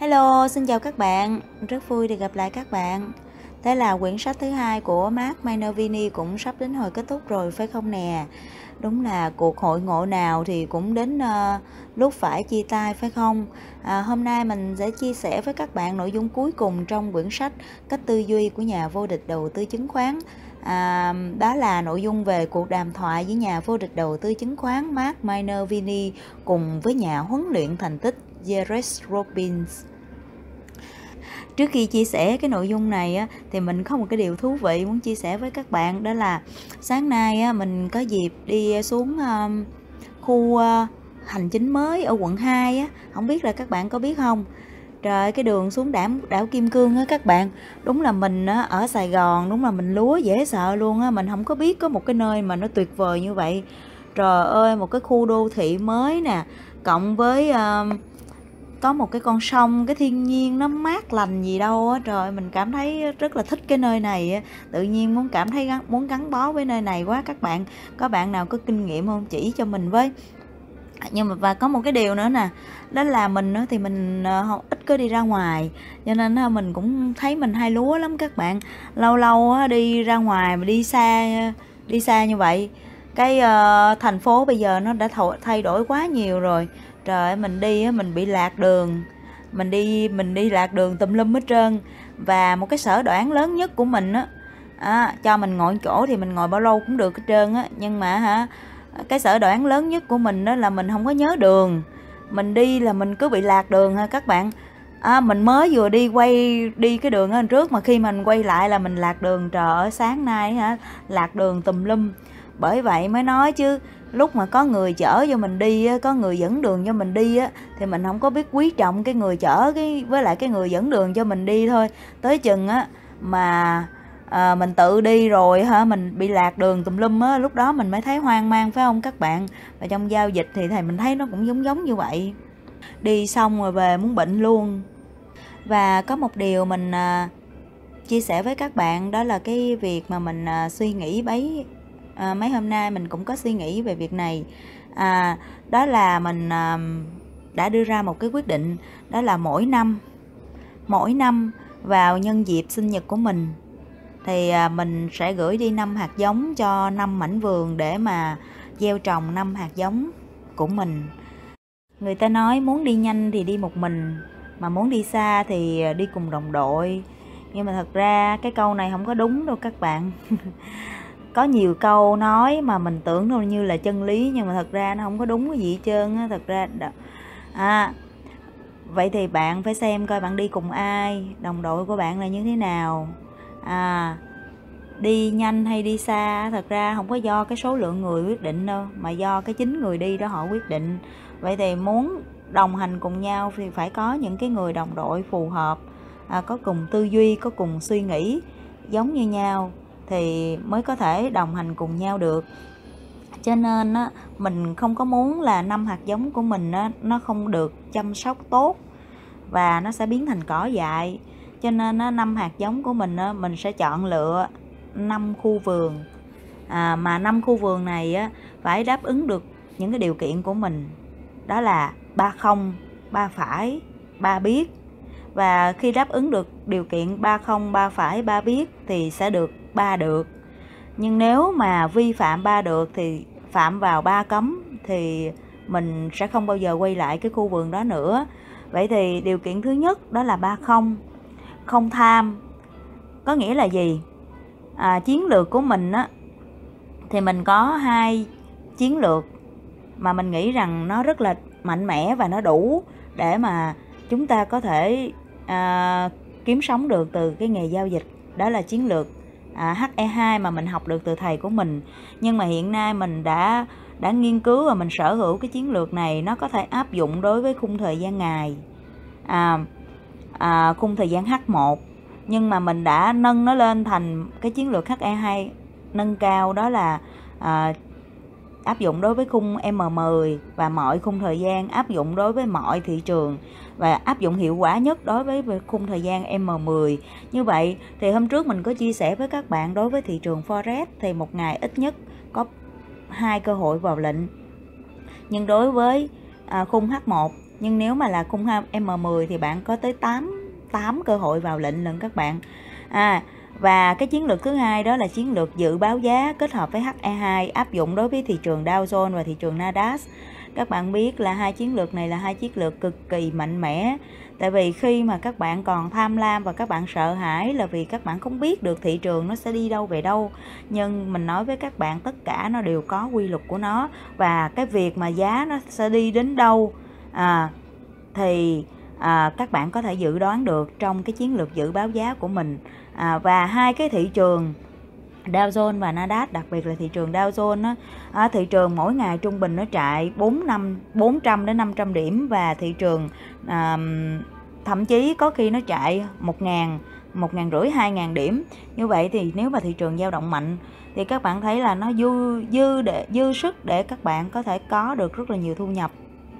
Hello, xin chào các bạn. Rất vui được gặp lại các bạn. Thế là quyển sách thứ hai của Mark Minervini cũng sắp đến hồi kết thúc rồi phải không nè? Đúng là cuộc hội ngộ nào thì cũng đến uh, lúc phải chia tay phải không? À, hôm nay mình sẽ chia sẻ với các bạn nội dung cuối cùng trong quyển sách Cách tư duy của nhà vô địch đầu tư chứng khoán. À, đó là nội dung về cuộc đàm thoại với nhà vô địch đầu tư chứng khoán Mark Minervini cùng với nhà huấn luyện thành tích Jerez Robbins trước khi chia sẻ cái nội dung này á, thì mình có một cái điều thú vị muốn chia sẻ với các bạn đó là sáng nay á, mình có dịp đi xuống um, khu uh, hành chính mới ở quận 2 á. Không biết là các bạn có biết không? Trời cái đường xuống đảo đảo kim cương á các bạn. Đúng là mình á, ở sài gòn đúng là mình lúa dễ sợ luôn á. Mình không có biết có một cái nơi mà nó tuyệt vời như vậy. Trời ơi một cái khu đô thị mới nè cộng với uh, có một cái con sông cái thiên nhiên nó mát lành gì đâu á trời mình cảm thấy rất là thích cái nơi này tự nhiên muốn cảm thấy gắn, muốn gắn bó với nơi này quá. Các bạn có bạn nào có kinh nghiệm không? Chỉ cho mình với. Nhưng mà và có một cái điều nữa nè đó là mình thì mình ờ, không ít có đi ra ngoài. Cho nên mình cũng thấy mình hay lúa lắm các bạn. Lâu lâu đi ra ngoài mà đi xa đi xa như vậy cái uh, thành phố bây giờ nó đã thay đổi quá nhiều rồi trời mình đi mình bị lạc đường. Mình đi mình đi lạc đường tùm lum hết trơn. Và một cái sở đoán lớn nhất của mình á à, cho mình ngồi chỗ thì mình ngồi bao lâu cũng được hết trơn á. Nhưng mà hả cái sở đoán lớn nhất của mình đó là mình không có nhớ đường. Mình đi là mình cứ bị lạc đường ha các bạn? À, mình mới vừa đi quay đi cái đường ở trước mà khi mình quay lại là mình lạc đường trời ơi sáng nay hả lạc đường tùm lum. Bởi vậy mới nói chứ lúc mà có người chở cho mình đi có người dẫn đường cho mình đi á thì mình không có biết quý trọng cái người chở cái với lại cái người dẫn đường cho mình đi thôi. Tới chừng á mà à, mình tự đi rồi hả mình bị lạc đường tùm lum á lúc đó mình mới thấy hoang mang phải không các bạn? Và trong giao dịch thì thầy mình thấy nó cũng giống giống như vậy. Đi xong rồi về muốn bệnh luôn. Và có một điều mình à, chia sẻ với các bạn đó là cái việc mà mình à, suy nghĩ bấy à, mấy hôm nay mình cũng có suy nghĩ về việc này. À, đó là mình à, đã đưa ra một cái quyết định đó là mỗi năm mỗi năm vào nhân dịp sinh nhật của mình thì à, mình sẽ gửi đi năm hạt giống cho năm mảnh vườn để mà gieo trồng năm hạt giống của mình. Người ta nói muốn đi nhanh thì đi một mình mà muốn đi xa thì đi cùng đồng đội. Nhưng mà thật ra cái câu này không có đúng đâu các bạn. có nhiều câu nói mà mình tưởng đâu như là chân lý nhưng mà thật ra nó không có đúng cái gì hết trơn á thật ra à vậy thì bạn phải xem coi bạn đi cùng ai đồng đội của bạn là như thế nào à đi nhanh hay đi xa thật ra không có do cái số lượng người quyết định đâu mà do cái chính người đi đó họ quyết định. Vậy thì muốn đồng hành cùng nhau thì phải có những cái người đồng đội phù hợp à, có cùng tư duy có cùng suy nghĩ giống như nhau thì mới có thể đồng hành cùng nhau được. Cho nên á, mình không có muốn là năm hạt giống của mình á, nó không được chăm sóc tốt và nó sẽ biến thành cỏ dại. Cho nên á, năm hạt giống của mình á, mình sẽ chọn lựa năm khu vườn. À, mà năm khu vườn này á, phải đáp ứng được những cái điều kiện của mình. Đó là ba không ba phải ba biết. Và khi đáp ứng được điều kiện ba không ba phải ba biết thì sẽ được ba được. Nhưng nếu mà vi phạm ba được thì phạm vào ba cấm thì mình sẽ không bao giờ quay lại cái khu vườn đó nữa. Vậy thì điều kiện thứ nhất đó là ba không không tham. Có nghĩa là gì? À, chiến lược của mình á thì mình có hai chiến lược mà mình nghĩ rằng nó rất là mạnh mẽ và nó đủ để mà chúng ta có thể à, kiếm sống được từ cái nghề giao dịch. Đó là chiến lược à, HE2 mà mình học được từ thầy của mình. Nhưng mà hiện nay mình đã đã nghiên cứu và mình sở hữu cái chiến lược này nó có thể áp dụng đối với khung thời gian ngày. À, à, khung thời gian H1 nhưng mà mình đã nâng nó lên thành cái chiến lược HE2 nâng cao đó là à, áp dụng đối với khung M10 và mọi khung thời gian áp dụng đối với mọi thị trường và áp dụng hiệu quả nhất đối với khung thời gian M10. Như vậy thì hôm trước mình có chia sẻ với các bạn đối với thị trường Forex thì một ngày ít nhất có hai cơ hội vào lệnh. Nhưng đối với à, khung H1 nhưng nếu mà là khung M10 thì bạn có tới 8 8 cơ hội vào lệnh lần các bạn à và cái chiến lược thứ hai đó là chiến lược dự báo giá kết hợp với HE2 áp dụng đối với thị trường Dow Jones và thị trường Nasdaq các bạn biết là hai chiến lược này là hai chiến lược cực kỳ mạnh mẽ. Tại vì khi mà các bạn còn tham lam và các bạn sợ hãi là vì các bạn không biết được thị trường nó sẽ đi đâu về đâu. Nhưng mình nói với các bạn tất cả nó đều có quy luật của nó và cái việc mà giá nó sẽ đi đến đâu à, thì à, các bạn có thể dự đoán được trong cái chiến lược dự báo giá của mình. À, và hai cái thị trường Dow Jones và Nasdaq đặc biệt là thị trường Dow Jones á, à, thị trường mỗi ngày trung bình nó chạy 4 năm 400 đến 500 điểm và thị trường à, thậm chí có khi nó chạy 1 ngàn một ngàn rưỡi hai ngàn điểm. Như vậy thì nếu mà thị trường dao động mạnh thì các bạn thấy là nó dư dư để dư sức để các bạn có thể có được rất là nhiều thu nhập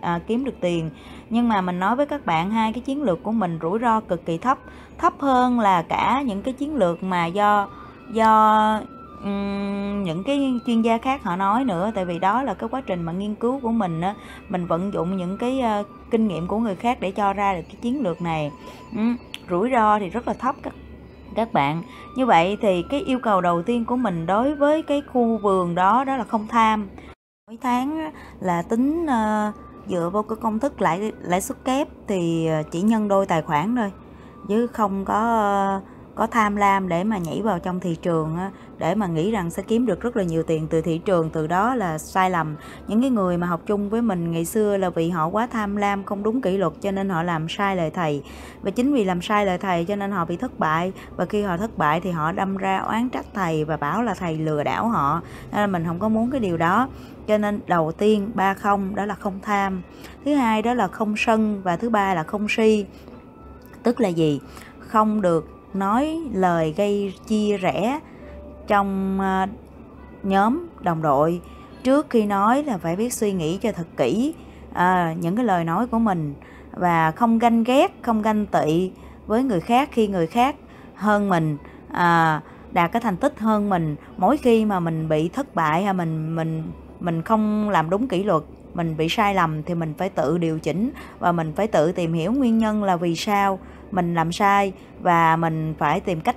à, kiếm được tiền. Nhưng mà mình nói với các bạn hai cái chiến lược của mình rủi ro cực kỳ thấp. Thấp hơn là cả những cái chiến lược mà do do um, những cái chuyên gia khác họ nói nữa tại vì đó là cái quá trình mà nghiên cứu của mình á mình vận dụng những cái uh, kinh nghiệm của người khác để cho ra được cái chiến lược này. Um, rủi ro thì rất là thấp các các bạn. Như vậy thì cái yêu cầu đầu tiên của mình đối với cái khu vườn đó đó là không tham. Mỗi tháng là tính uh, dựa vào cái công thức lãi lãi suất kép thì ờ, chỉ nhân đôi tài khoản thôi chứ không có có tham lam để mà nhảy vào trong thị trường để mà nghĩ rằng sẽ kiếm được rất là nhiều tiền từ thị trường, từ đó là sai lầm. Những cái người mà học chung với mình ngày xưa là vì họ quá tham lam, không đúng kỷ luật, cho nên họ làm sai lời thầy. Và chính vì làm sai lời thầy, cho nên họ bị thất bại. Và khi họ thất bại thì họ đâm ra oán trách thầy và bảo là thầy lừa đảo họ. Nên là mình không có muốn cái điều đó. Cho nên đầu tiên, ba không, đó là không tham. Thứ hai đó là không sân và thứ ba là không si. Tức là gì? Không được nói lời gây chia rẽ trong à, nhóm đồng đội. Trước khi nói là phải biết suy nghĩ cho thật kỹ à, những cái lời nói của mình và không ganh ghét không ganh tị với người khác khi người khác hơn mình à, đạt cái thành tích hơn mình. Mỗi khi mà mình bị thất bại hay mình mình mình không làm đúng kỷ luật mình bị sai lầm thì mình phải tự điều chỉnh và mình phải tự tìm hiểu nguyên nhân là vì sao mình làm sai và mình phải tìm cách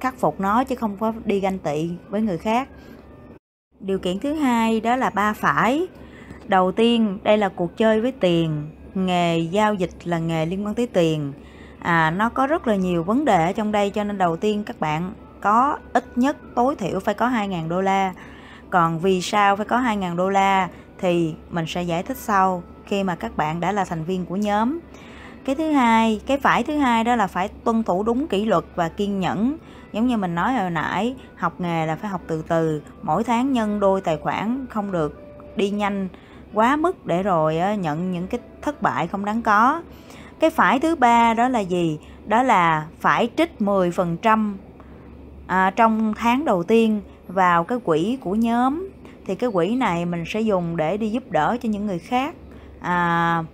khắc phục nó chứ không có đi ganh tị với người khác. Điều kiện thứ hai đó là ba phải. Đầu tiên đây là cuộc chơi với tiền. Nghề giao dịch là nghề liên quan tới tiền. À, nó có rất là nhiều vấn đề ở trong đây cho nên đầu tiên các bạn có ít nhất tối thiểu phải có 2.000 đô la. Còn vì sao phải có 2.000 đô la? Thì mình sẽ giải thích sau khi mà các bạn đã là thành viên của nhóm. Cái thứ hai cái phải thứ hai đó là phải tuân thủ đúng kỷ luật và kiên nhẫn. Giống như mình nói hồi nãy học nghề là phải học từ từ. Mỗi tháng nhân đôi tài khoản không được đi nhanh quá mức để rồi nhận những cái thất bại không đáng có. Cái phải thứ ba đó là gì? Đó là phải trích 10% à, trong tháng đầu tiên vào cái quỹ của nhóm thì cái quỹ này mình sẽ dùng để đi giúp đỡ cho những người khác. À,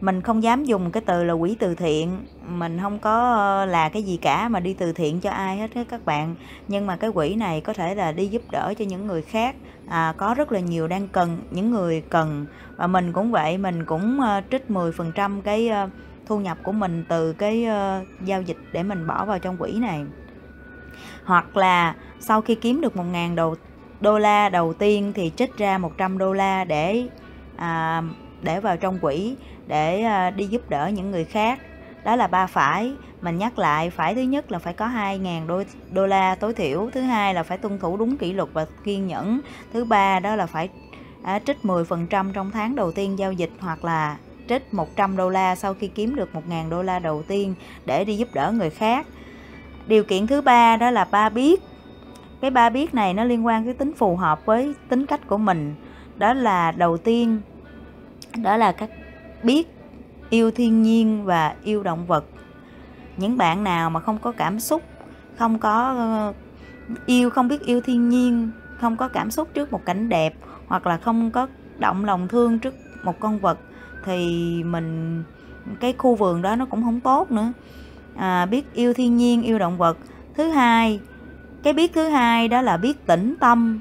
mình không dám dùng cái từ là quỹ từ thiện. Mình không có ờ, là cái gì cả mà đi từ thiện cho ai hết các bạn. Nhưng mà cái quỹ này có thể là đi giúp đỡ cho những người khác. À, có rất là nhiều đang cần những người cần. Và mình cũng vậy mình cũng ờ, trích 10% cái ờ, thu nhập của mình từ cái giao dịch để mình bỏ vào trong quỹ này. Hoặc là sau khi kiếm được 1.000 đầu đô la đầu tiên thì trích ra 100 đô la để à, để vào trong quỹ để à, đi giúp đỡ những người khác. Đó là ba phải. Mình nhắc lại phải thứ nhất là phải có 2.000 đô, đô la tối thiểu. Thứ hai là phải tuân thủ đúng kỷ luật và kiên nhẫn. Thứ ba đó là phải à, trích 10% trong tháng đầu tiên giao dịch hoặc là trích 100 đô la sau khi kiếm được 1.000 đô la đầu tiên để đi giúp đỡ người khác. Điều kiện thứ ba đó là ba biết cái ba biết này nó liên quan cái tính phù hợp với tính cách của mình. Đó là đầu tiên đó là các biết yêu thiên nhiên và yêu động vật. Những bạn nào mà không có cảm xúc không có ờ, yêu không biết yêu thiên nhiên không có cảm xúc trước một cảnh đẹp hoặc là không có động lòng thương trước một con vật thì mình cái khu vườn đó nó cũng không tốt nữa. À, biết yêu thiên nhiên yêu động vật. Thứ hai cái biết thứ hai đó là biết tĩnh tâm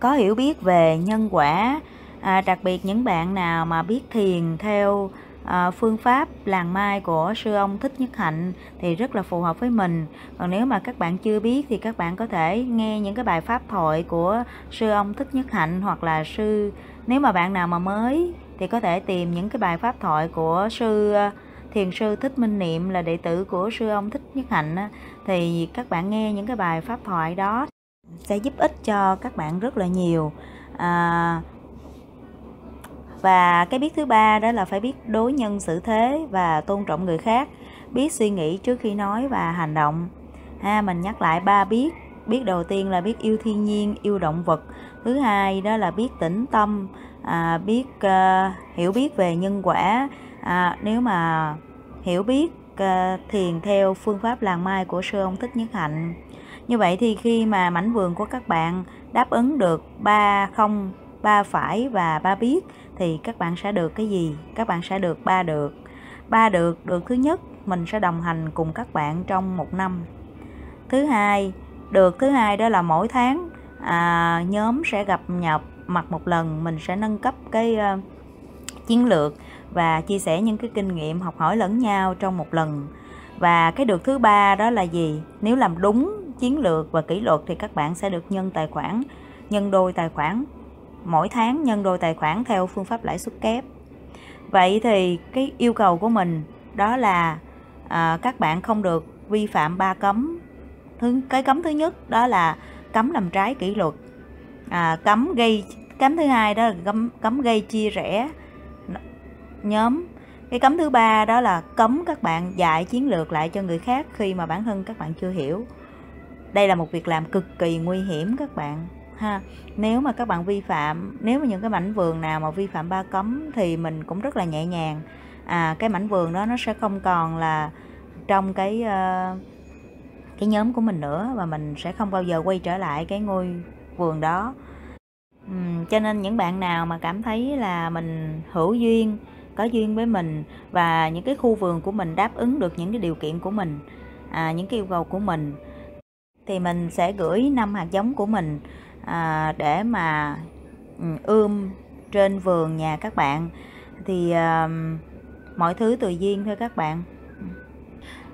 có hiểu biết về nhân quả à, đặc biệt những bạn nào mà biết thiền theo à, phương pháp làng mai của sư ông Thích Nhất Hạnh thì rất là phù hợp với mình. Còn nếu mà các bạn chưa biết thì các bạn có thể nghe những cái bài pháp thoại của sư ông Thích Nhất Hạnh hoặc là sư nếu mà bạn nào mà mới thì có thể tìm những cái bài pháp thoại của sư à, thiền sư Thích Minh Niệm là đệ tử của sư ông Thích Nhất Hạnh thì các bạn nghe những cái bài pháp thoại đó sẽ giúp ích cho các bạn rất là nhiều. À, và cái biết thứ ba đó là phải biết đối nhân xử thế và tôn trọng người khác biết suy nghĩ trước khi nói và hành động. Ha mình nhắc lại ba biết. Biết đầu tiên là biết yêu thiên nhiên yêu động vật. Thứ hai đó là biết tĩnh tâm. À, biết uh, hiểu biết về nhân quả. À, nếu mà hiểu biết Ờ, thiền theo phương pháp làng mai của sư ông thích nhất hạnh. Như vậy thì khi mà mảnh vườn của các bạn đáp ứng được ba không ba phải và ba biết thì các bạn sẽ được cái gì? Các bạn sẽ được ba được. Ba được được thứ nhất mình sẽ đồng hành cùng các bạn trong một năm. Thứ hai được thứ hai đó là mỗi tháng à, nhóm sẽ gặp nhập mặt một lần mình sẽ nâng cấp cái uh, chiến lược và chia sẻ những cái kinh nghiệm học hỏi lẫn nhau trong một lần. Và cái được thứ ba đó là gì? Nếu làm đúng chiến lược và kỷ luật thì các bạn sẽ được nhân tài khoản nhân đôi tài khoản. Mỗi tháng nhân đôi tài khoản theo phương pháp lãi suất kép. Vậy thì cái yêu cầu của mình đó là à, các bạn không được vi phạm ba cấm. Thứ cái cấm thứ nhất đó là cấm làm trái kỷ luật. À, cấm gây cấm thứ hai đó là cấm cấm gây chia rẽ nhóm. Cái cấm thứ ba đó là cấm các bạn dạy chiến lược lại cho người khác khi mà bản thân các bạn chưa hiểu. Đây là một việc làm cực kỳ nguy hiểm các bạn ha. Nếu mà các bạn vi phạm nếu mà những cái mảnh vườn nào mà vi phạm ba cấm thì mình cũng rất là nhẹ nhàng. À cái mảnh vườn đó nó sẽ không còn là trong cái uh, cái nhóm của mình nữa và mình sẽ không bao giờ quay trở lại cái ngôi vườn đó. Uhm, cho nên những bạn nào mà cảm thấy là mình hữu duyên có duyên với mình và những cái khu vườn của mình đáp ứng được những cái điều kiện của mình à, những cái yêu cầu của mình thì mình sẽ gửi năm hạt giống của mình à, để mà ừ, ươm trên vườn nhà các bạn. Thì à, mọi thứ tùy duyên thôi các bạn.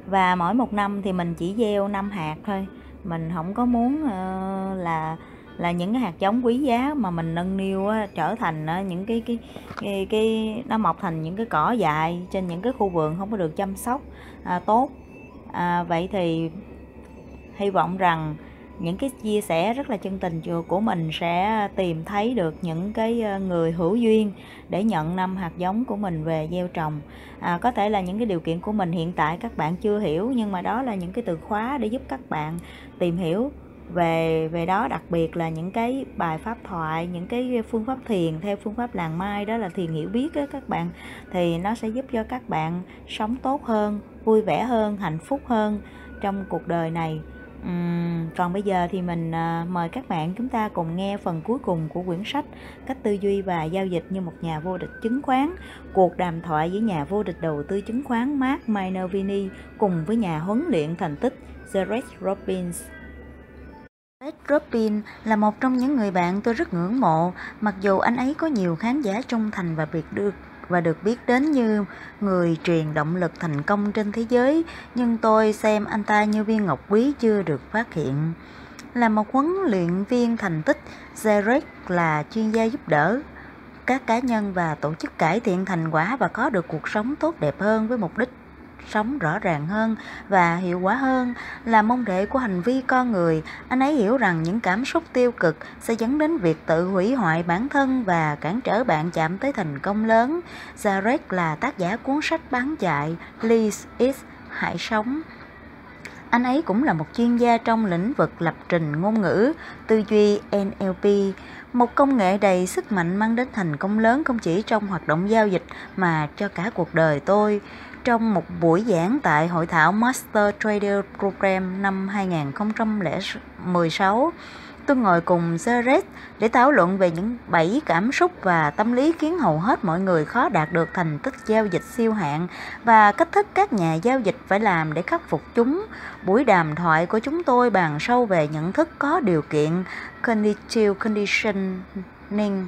Và mỗi một năm thì mình chỉ gieo năm hạt thôi. Mình không có muốn uh, là là những cái hạt giống quý giá mà mình nâng niu á, trở thành á, những cái, cái cái cái nó mọc thành những cái cỏ dại trên những cái khu vườn không có được chăm sóc à, tốt. À, vậy thì hy vọng rằng những cái chia sẻ rất là chân tình của mình sẽ tìm thấy được những cái ờ, người hữu duyên để nhận năm hạt giống của mình về gieo trồng. À, có thể là những cái điều kiện của mình hiện tại các bạn chưa hiểu nhưng mà đó là những cái từ khóa để giúp các bạn tìm hiểu về về đó đặc biệt là những cái bài pháp thoại những cái phương pháp thiền theo phương pháp làng mai đó là thiền hiểu biết đó các bạn. Thì nó sẽ giúp cho các bạn sống tốt hơn vui vẻ hơn hạnh phúc hơn trong cuộc đời này. Uhm, còn bây giờ thì mình à, mời các bạn chúng ta cùng nghe phần cuối cùng của quyển sách Cách tư duy và giao dịch như một nhà vô địch chứng khoán Cuộc đàm thoại với nhà vô địch đầu tư chứng khoán Mark Minervini cùng với nhà huấn luyện thành tích Jared Robbins. Ed Robin là một trong những người bạn tôi rất ngưỡng mộ Mặc dù anh ấy có nhiều khán giả trung thành và biệt được và được biết đến như người truyền động lực thành công trên thế giới, nhưng tôi xem anh ta như viên ngọc quý chưa được phát hiện. Là một huấn luyện viên thành tích, Zarek là chuyên gia giúp đỡ các cá nhân và tổ chức cải thiện thành quả và có được cuộc sống tốt đẹp hơn với mục đích sống rõ ràng hơn và hiệu quả hơn là mong đệ của hành vi con người. Anh ấy hiểu rằng những cảm xúc tiêu cực sẽ dẫn đến việc tự hủy hoại bản thân và cản trở bạn chạm tới thành công lớn. Zarek là tác giả cuốn sách bán chạy Please Is Hãy Sống. Anh ấy cũng là một chuyên gia trong lĩnh vực lập trình ngôn ngữ, tư duy NLP, một công nghệ đầy sức mạnh mang đến thành công lớn không chỉ trong hoạt động giao dịch mà cho cả cuộc đời tôi. Trong một buổi giảng tại hội thảo Master Trader Program năm 2016, tôi ngồi cùng Jared để thảo luận về những bảy cảm xúc và tâm lý khiến hầu hết mọi người khó đạt được thành tích giao dịch siêu hạng và cách thức các nhà giao dịch phải làm để khắc phục chúng. Buổi đàm thoại của chúng tôi bàn sâu về nhận thức có điều kiện conditional conditioning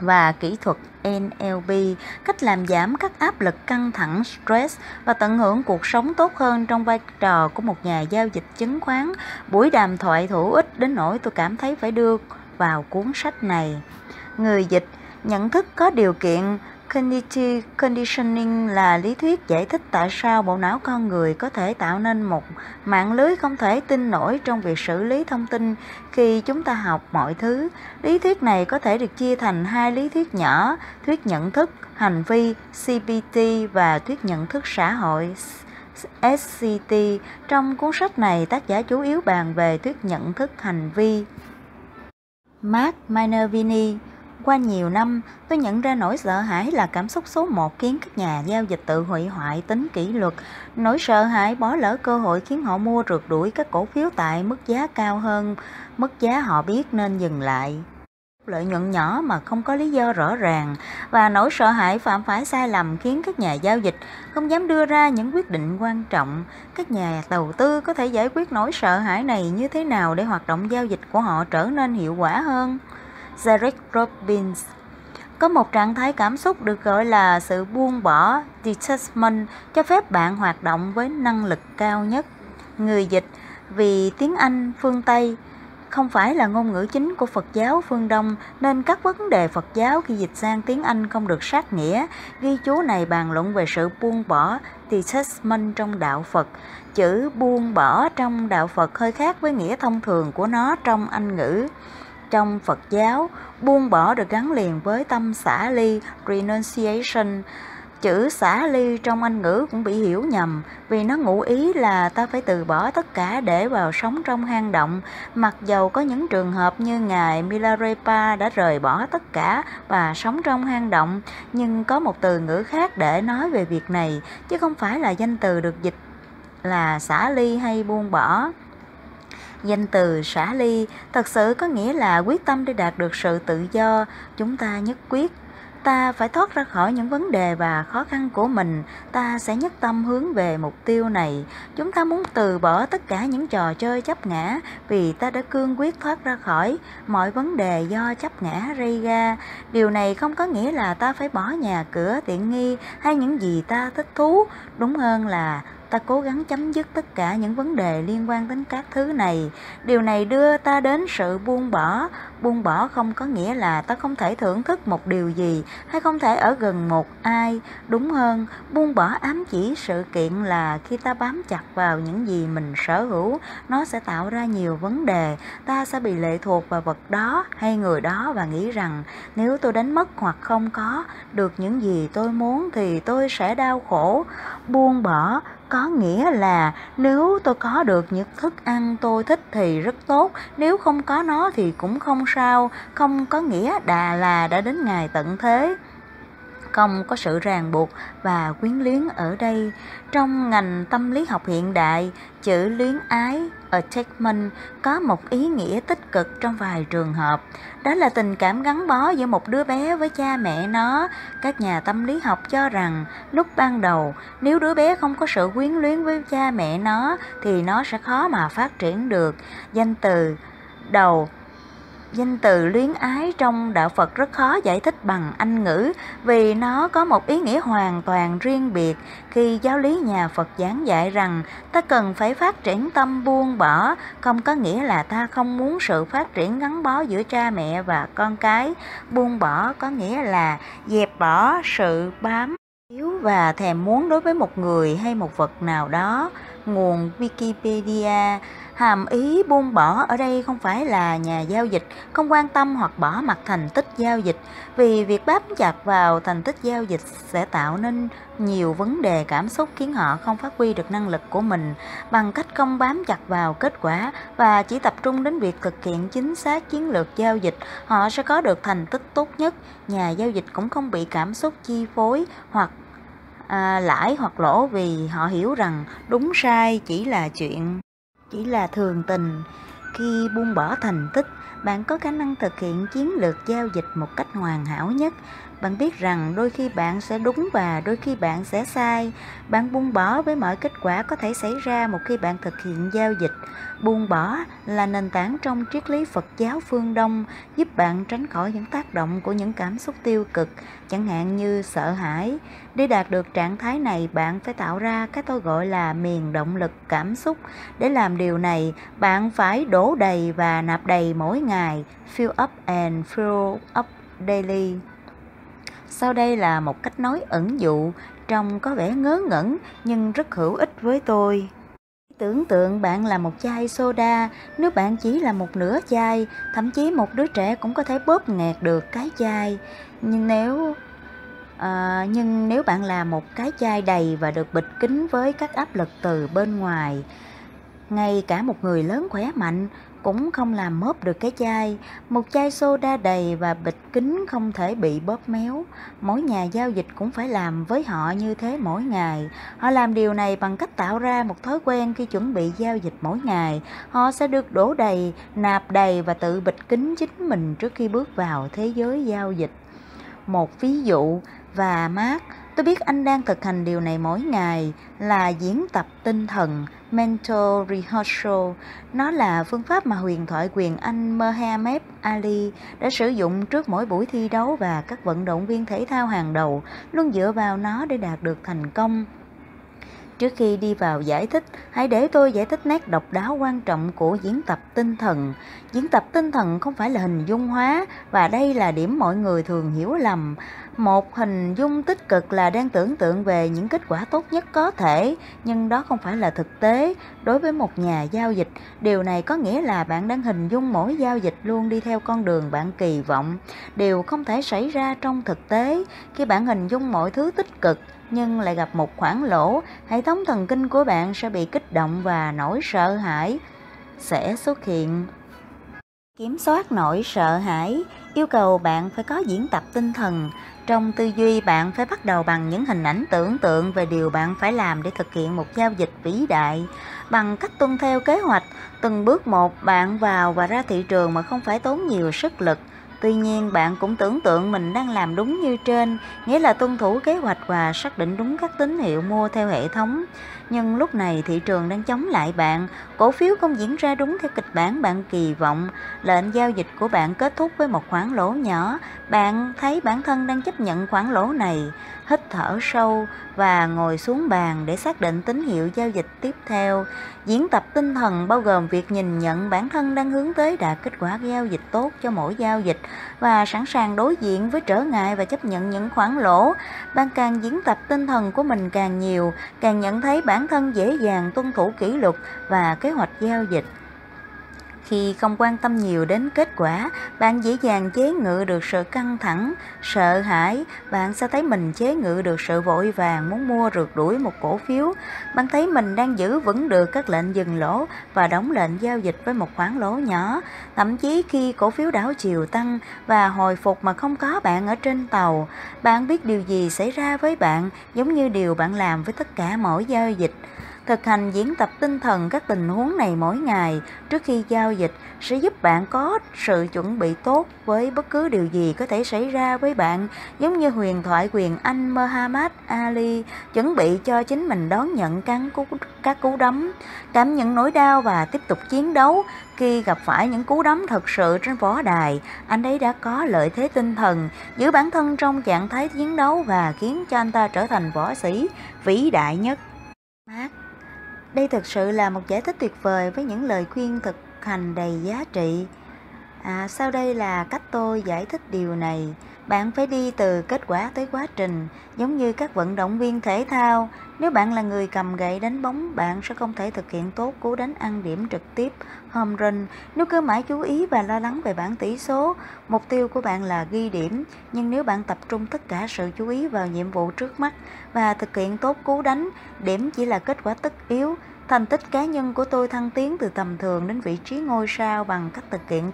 và kỹ thuật NLP, cách làm giảm các áp lực căng thẳng stress và tận hưởng cuộc sống tốt hơn trong vai trò của một nhà giao dịch chứng khoán. Buổi đàm thoại hữu ích đến nỗi tôi cảm thấy phải đưa vào cuốn sách này. Người dịch nhận thức có điều kiện Cognitive Conditioning là lý thuyết giải thích tại sao bộ não con người có thể tạo nên một mạng lưới không thể tin nổi trong việc xử lý thông tin khi chúng ta học mọi thứ. Lý thuyết này có thể được chia thành hai lý thuyết nhỏ, thuyết nhận thức, hành vi (CPT) và thuyết nhận thức xã hội SCT. Trong cuốn sách này, tác giả chủ yếu bàn về thuyết nhận thức hành vi. Mark Minervini qua nhiều năm, tôi nhận ra nỗi sợ hãi là cảm xúc số một khiến các nhà giao dịch tự hủy hoại tính kỷ luật. Nỗi sợ hãi bỏ lỡ cơ hội khiến họ mua rượt đuổi các cổ phiếu tại mức giá cao hơn, mức giá họ biết nên dừng lại lợi nhuận nhỏ mà không có lý do rõ ràng và nỗi sợ hãi phạm phải sai lầm khiến các nhà giao dịch không dám đưa ra những quyết định quan trọng. Các nhà đầu tư có thể giải quyết nỗi sợ hãi này như thế nào để hoạt động giao dịch của họ trở nên hiệu quả hơn? Derek Robbins có một trạng thái cảm xúc được gọi là sự buông bỏ detachment, cho phép bạn hoạt động với năng lực cao nhất. Người dịch, vì tiếng Anh phương Tây, không phải là ngôn ngữ chính của Phật giáo phương Đông, nên các vấn đề Phật giáo khi dịch sang tiếng Anh không được sát nghĩa. Ghi chú này bàn luận về sự buông bỏ detachment trong đạo Phật. Chữ buông bỏ trong đạo Phật hơi khác với nghĩa thông thường của nó trong Anh ngữ. Trong Phật giáo, buông bỏ được gắn liền với tâm xả ly, renunciation. Chữ xả ly trong Anh ngữ cũng bị hiểu nhầm vì nó ngụ ý là ta phải từ bỏ tất cả để vào sống trong hang động. Mặc dầu có những trường hợp như Ngài Milarepa đã rời bỏ tất cả và sống trong hang động, nhưng có một từ ngữ khác để nói về việc này, chứ không phải là danh từ được dịch là xả ly hay buông bỏ. Danh từ xả ly thật sự có nghĩa là quyết tâm để đạt được sự tự do, chúng ta nhất quyết. Ta phải thoát ra khỏi những vấn đề và khó khăn của mình. Ta sẽ nhất tâm hướng về mục tiêu này. Chúng ta muốn từ bỏ tất cả những trò chơi chấp ngã vì ta đã cương quyết thoát ra khỏi mọi vấn đề do chấp ngã gây ra. Điều này không có nghĩa là ta phải bỏ nhà cửa tiện nghi hay những gì ta thích thú. Đúng hơn là ta cố gắng chấm dứt tất cả những vấn đề liên quan đến các thứ này. Điều này đưa ta đến sự buông bỏ buông bỏ không có nghĩa là ta không thể thưởng thức một điều gì hay không thể ở gần một ai. Đúng hơn, buông bỏ ám chỉ sự kiện là khi ta bám chặt vào những gì mình sở hữu, nó sẽ tạo ra nhiều vấn đề. Ta sẽ bị lệ thuộc vào vật đó hay người đó và nghĩ rằng, nếu tôi đánh mất hoặc không có được những gì tôi muốn thì tôi sẽ đau khổ. Buông bỏ có nghĩa là nếu tôi có được những thức ăn tôi thích thì rất tốt, nếu không có nó thì cũng không sao không có nghĩa đà là đã đến ngày tận thế không có sự ràng buộc và quyến luyến ở đây. Trong ngành tâm lý học hiện đại, chữ luyến ái attachment có một ý nghĩa tích cực trong vài trường hợp. Đó là tình cảm gắn bó giữa một đứa bé với cha mẹ nó. Các nhà tâm lý học cho rằng lúc ban đầu, nếu đứa bé không có sự quyến luyến với cha mẹ nó thì nó sẽ khó mà phát triển được. Danh từ đầu Danh từ luyến ái trong đạo Phật rất khó giải thích bằng Anh ngữ vì nó có một ý nghĩa hoàn toàn riêng biệt khi giáo lý nhà Phật giảng dạy rằng ta cần phải phát triển tâm buông bỏ, không có nghĩa là ta không muốn sự phát triển gắn bó giữa cha mẹ và con cái. Buông bỏ có nghĩa là dẹp bỏ sự bám yếu và thèm muốn đối với một người hay một vật nào đó. Nguồn Wikipedia Hàm ý buông bỏ ở đây không phải là nhà giao dịch không quan tâm hoặc bỏ mặt thành tích giao dịch, vì việc bám chặt vào thành tích giao dịch sẽ tạo nên nhiều vấn đề cảm xúc khiến họ không phát huy được năng lực của mình. Bằng cách không bám chặt vào kết quả và chỉ tập trung đến việc thực hiện chính xác chiến lược giao dịch, họ sẽ có được thành tích tốt nhất. Nhà giao dịch cũng không bị cảm xúc chi phối hoặc à, lãi hoặc lỗ vì họ hiểu rằng đúng sai chỉ là chuyện chỉ là thường tình khi buông bỏ thành tích, bạn có khả năng thực hiện chiến lược giao dịch một cách hoàn hảo nhất bạn biết rằng đôi khi bạn sẽ đúng và đôi khi bạn sẽ sai. Bạn buông bỏ với mọi kết quả có thể xảy ra một khi bạn thực hiện giao dịch. Buông bỏ là nền tảng trong triết lý Phật giáo phương Đông, giúp bạn tránh khỏi những tác động của những cảm xúc tiêu cực, chẳng hạn như sợ hãi. Để đạt được trạng thái này, bạn phải tạo ra cái tôi gọi là miền động lực cảm xúc. Để làm điều này, bạn phải đổ đầy và nạp đầy mỗi ngày, fill up and fill up daily. Sau đây là một cách nói ẩn dụ, trông có vẻ ngớ ngẩn nhưng rất hữu ích với tôi. Tưởng tượng bạn là một chai soda, nếu bạn chỉ là một nửa chai, thậm chí một đứa trẻ cũng có thể bóp nghẹt được cái chai. Nhưng nếu à, nhưng nếu bạn là một cái chai đầy và được bịt kín với các áp lực từ bên ngoài, ngay cả một người lớn khỏe mạnh cũng không làm mớp được cái chai. Một chai soda đầy và bịch kính không thể bị bóp méo. Mỗi nhà giao dịch cũng phải làm với họ như thế mỗi ngày. Họ làm điều này bằng cách tạo ra một thói quen khi chuẩn bị giao dịch mỗi ngày. Họ sẽ được đổ đầy, nạp đầy và tự bịch kính chính mình trước khi bước vào thế giới giao dịch. Một ví dụ và mát Tôi biết anh đang thực hành điều này mỗi ngày là diễn tập tinh thần, mental rehearsal. Nó là phương pháp mà huyền thoại quyền Anh Mohamed Ali đã sử dụng trước mỗi buổi thi đấu và các vận động viên thể thao hàng đầu, luôn dựa vào nó để đạt được thành công. Trước khi đi vào giải thích, hãy để tôi giải thích nét độc đáo quan trọng của diễn tập tinh thần. Diễn tập tinh thần không phải là hình dung hóa và đây là điểm mọi người thường hiểu lầm. Một hình dung tích cực là đang tưởng tượng về những kết quả tốt nhất có thể, nhưng đó không phải là thực tế. Đối với một nhà giao dịch, điều này có nghĩa là bạn đang hình dung mỗi giao dịch luôn đi theo con đường bạn kỳ vọng. Điều không thể xảy ra trong thực tế khi bạn hình dung mọi thứ tích cực nhưng lại gặp một khoảng lỗ, hệ thống thần kinh của bạn sẽ bị kích động và nỗi sợ hãi sẽ xuất hiện. Kiểm soát nỗi sợ hãi yêu cầu bạn phải có diễn tập tinh thần. Trong tư duy bạn phải bắt đầu bằng những hình ảnh tưởng tượng về điều bạn phải làm để thực hiện một giao dịch vĩ đại. Bằng cách tuân theo kế hoạch, từng bước một bạn vào và ra thị trường mà không phải tốn nhiều sức lực. Tuy nhiên, bạn cũng tưởng tượng mình đang làm đúng như trên, nghĩa là tuân thủ kế hoạch và xác định đúng các tín hiệu mua theo hệ thống. Nhưng lúc này thị trường đang chống lại bạn, cổ phiếu không diễn ra đúng theo kịch bản bạn kỳ vọng, lệnh giao dịch của bạn kết thúc với một khoản lỗ nhỏ, bạn thấy bản thân đang chấp nhận khoản lỗ này, hít thở sâu và ngồi xuống bàn để xác định tín hiệu giao dịch tiếp theo. Diễn tập tinh thần bao gồm việc nhìn nhận bản thân đang hướng tới đạt kết quả giao dịch tốt cho mỗi giao dịch và sẵn sàng đối diện với trở ngại và chấp nhận những khoản lỗ. Bạn càng diễn tập tinh thần của mình càng nhiều, càng nhận thấy bản thân dễ dàng tuân thủ kỷ luật và kế hoạch giao dịch. Khi không quan tâm nhiều đến kết quả, bạn dễ dàng chế ngự được sự căng thẳng, sợ hãi, bạn sẽ thấy mình chế ngự được sự vội vàng muốn mua rượt đuổi một cổ phiếu. Bạn thấy mình đang giữ vững được các lệnh dừng lỗ và đóng lệnh giao dịch với một khoản lỗ nhỏ. Thậm chí khi cổ phiếu đảo chiều tăng và hồi phục mà không có bạn ở trên tàu, bạn biết điều gì xảy ra với bạn giống như điều bạn làm với tất cả mỗi giao dịch. Thực hành diễn tập tinh thần các tình huống này mỗi ngày trước khi giao dịch sẽ giúp bạn có sự chuẩn bị tốt với bất cứ điều gì có thể xảy ra với bạn, giống như huyền thoại quyền Anh Muhammad Ali chuẩn bị cho chính mình đón nhận cắn cú, các cú đấm, cảm nhận nỗi đau và tiếp tục chiến đấu. Khi gặp phải những cú đấm thật sự trên võ đài, anh ấy đã có lợi thế tinh thần, giữ bản thân trong trạng thái chiến đấu và khiến cho anh ta trở thành võ sĩ vĩ đại nhất. Mark đây thực sự là một giải thích tuyệt vời với những lời khuyên thực hành đầy giá trị. À, sau đây là cách tôi giải thích điều này. Bạn phải đi từ kết quả tới quá trình, giống như các vận động viên thể thao. Nếu bạn là người cầm gậy đánh bóng, bạn sẽ không thể thực hiện tốt cú đánh ăn điểm trực tiếp home run. Nếu cứ mãi chú ý và lo lắng về bảng tỷ số, mục tiêu của bạn là ghi điểm. Nhưng nếu bạn tập trung tất cả sự chú ý vào nhiệm vụ trước mắt và thực hiện tốt cú đánh, điểm chỉ là kết quả tất yếu. Thành tích cá nhân của tôi thăng tiến từ tầm thường đến vị trí ngôi sao bằng cách thực hiện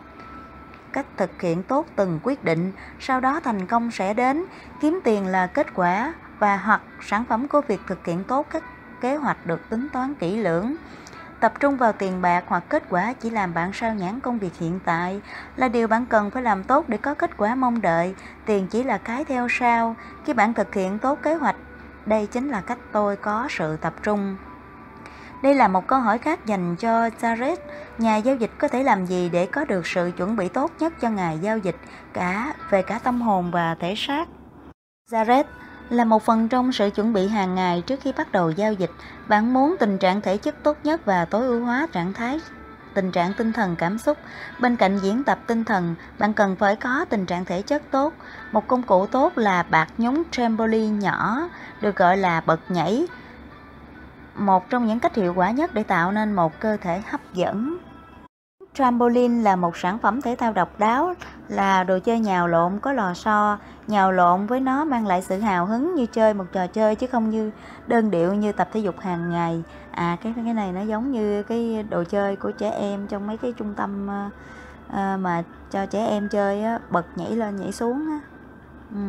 cách thực hiện tốt từng quyết định, sau đó thành công sẽ đến, kiếm tiền là kết quả và hoặc sản phẩm của việc thực hiện tốt các kế hoạch được tính toán kỹ lưỡng tập trung vào tiền bạc hoặc kết quả chỉ làm bạn sao nhãn công việc hiện tại là điều bạn cần phải làm tốt để có kết quả mong đợi. Tiền chỉ là cái theo sau. Khi bạn thực hiện tốt kế hoạch, đây chính là cách tôi có sự tập trung. Đây là một câu hỏi khác dành cho Jared. Nhà giao dịch có thể làm gì để có được sự chuẩn bị tốt nhất cho ngày giao dịch cả về cả tâm hồn và thể xác? Jared là một phần trong sự chuẩn bị hàng ngày trước khi bắt đầu giao dịch. Bạn muốn tình trạng thể chất tốt nhất và tối ưu hóa trạng thái tình trạng tinh thần cảm xúc. Bên cạnh diễn tập tinh thần, bạn cần phải có tình trạng thể chất tốt. Một công cụ tốt là bạt nhúng trampoline nhỏ, được gọi là bật nhảy. Một trong những cách hiệu quả nhất để tạo nên một cơ thể hấp dẫn. Trampoline là một sản phẩm thể thao độc đáo, là đồ chơi nhào lộn có lò xo. Nhào lộn với nó mang lại sự hào hứng như chơi một trò chơi chứ không như đơn điệu như tập thể dục hàng ngày. À cái cái này nó giống như cái đồ chơi của trẻ em trong mấy cái trung tâm uh, mà cho trẻ em chơi á, bật nhảy lên nhảy xuống á. Ừ.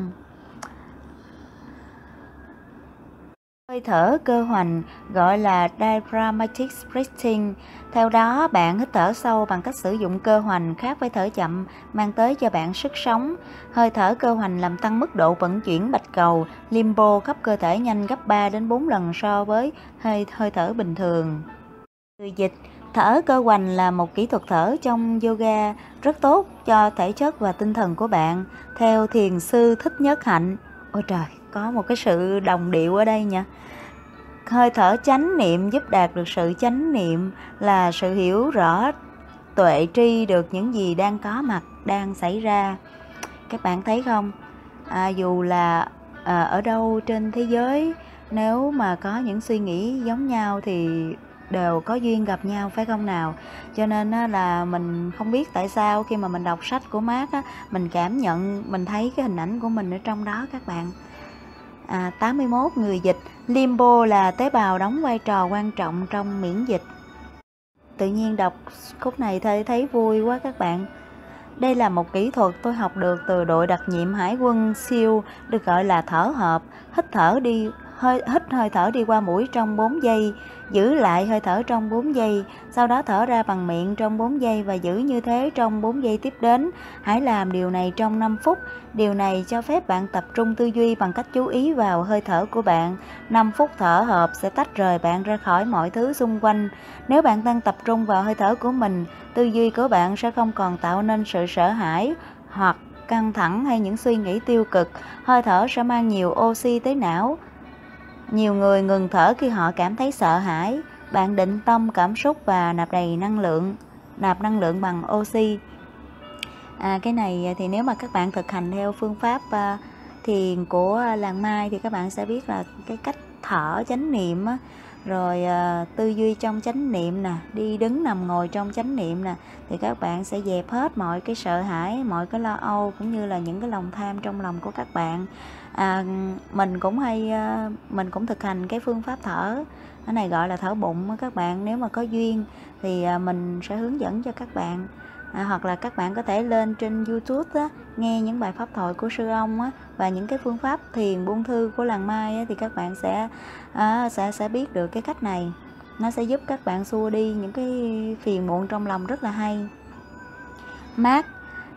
Hơi thở cơ hoành gọi là diaphragmatic breathing. Theo đó, bạn hít thở sâu bằng cách sử dụng cơ hoành khác với thở chậm, mang tới cho bạn sức sống. Hơi thở cơ hoành làm tăng mức độ vận chuyển bạch cầu, limbo khắp cơ thể nhanh gấp 3 đến 4 lần so với hơi hơi thở bình thường. Từ dịch, thở cơ hoành là một kỹ thuật thở trong yoga rất tốt cho thể chất và tinh thần của bạn. Theo thiền sư Thích Nhất Hạnh, ôi trời, có một cái sự đồng điệu ở đây nha. Hơi thở chánh niệm giúp đạt được sự chánh niệm là sự hiểu rõ tuệ tri được những gì đang có mặt đang xảy ra. Các bạn thấy không? À, dù là à, ở đâu trên thế giới nếu mà có những suy nghĩ giống nhau thì đều có duyên gặp nhau phải không nào? Cho nên á, là mình không biết tại sao khi mà mình đọc sách của mát á, mình cảm nhận mình thấy cái hình ảnh của mình ở trong đó các bạn à, 81 người dịch. Limbo là tế bào đóng vai trò quan trọng trong miễn dịch. Tự nhiên đọc khúc này thấy thấy vui quá các bạn. Đây là một kỹ thuật tôi học được từ đội đặc nhiệm hải quân siêu được gọi là thở hợp hít thở đi hơi hít hơi thở đi qua mũi trong 4 giây, giữ lại hơi thở trong 4 giây, sau đó thở ra bằng miệng trong 4 giây và giữ như thế trong 4 giây tiếp đến. Hãy làm điều này trong 5 phút. Điều này cho phép bạn tập trung tư duy bằng cách chú ý vào hơi thở của bạn. 5 phút thở hợp sẽ tách rời bạn ra khỏi mọi thứ xung quanh. Nếu bạn đang tập trung vào hơi thở của mình, tư duy của bạn sẽ không còn tạo nên sự sợ hãi hoặc căng thẳng hay những suy nghĩ tiêu cực. Hơi thở sẽ mang nhiều oxy tới não, nhiều người ngừng thở khi họ cảm thấy sợ hãi. Bạn định tâm cảm xúc và nạp đầy năng lượng, nạp năng lượng bằng oxy. À, cái này thì nếu mà các bạn thực hành theo phương pháp uh, thiền của làng mai thì các bạn sẽ biết là cái cách thở chánh niệm á, rồi à, tư duy trong chánh niệm nè đi đứng nằm ngồi trong chánh niệm nè thì các bạn sẽ dẹp hết mọi cái sợ hãi mọi cái lo âu cũng như là những cái lòng tham trong lòng của các bạn. À, mình cũng hay à, mình cũng thực hành cái phương pháp thở cái này gọi là thở bụng các bạn nếu mà có duyên thì à, mình sẽ hướng dẫn cho các bạn à, hoặc là các bạn có thể lên trên YouTube á, nghe những bài pháp thoại của sư ông á, và những cái phương pháp thiền buông thư của làng mai á, thì các bạn sẽ à, sẽ sẽ biết được cái cách này. Nó sẽ giúp các bạn xua đi những cái phiền muộn trong lòng rất là hay. Mát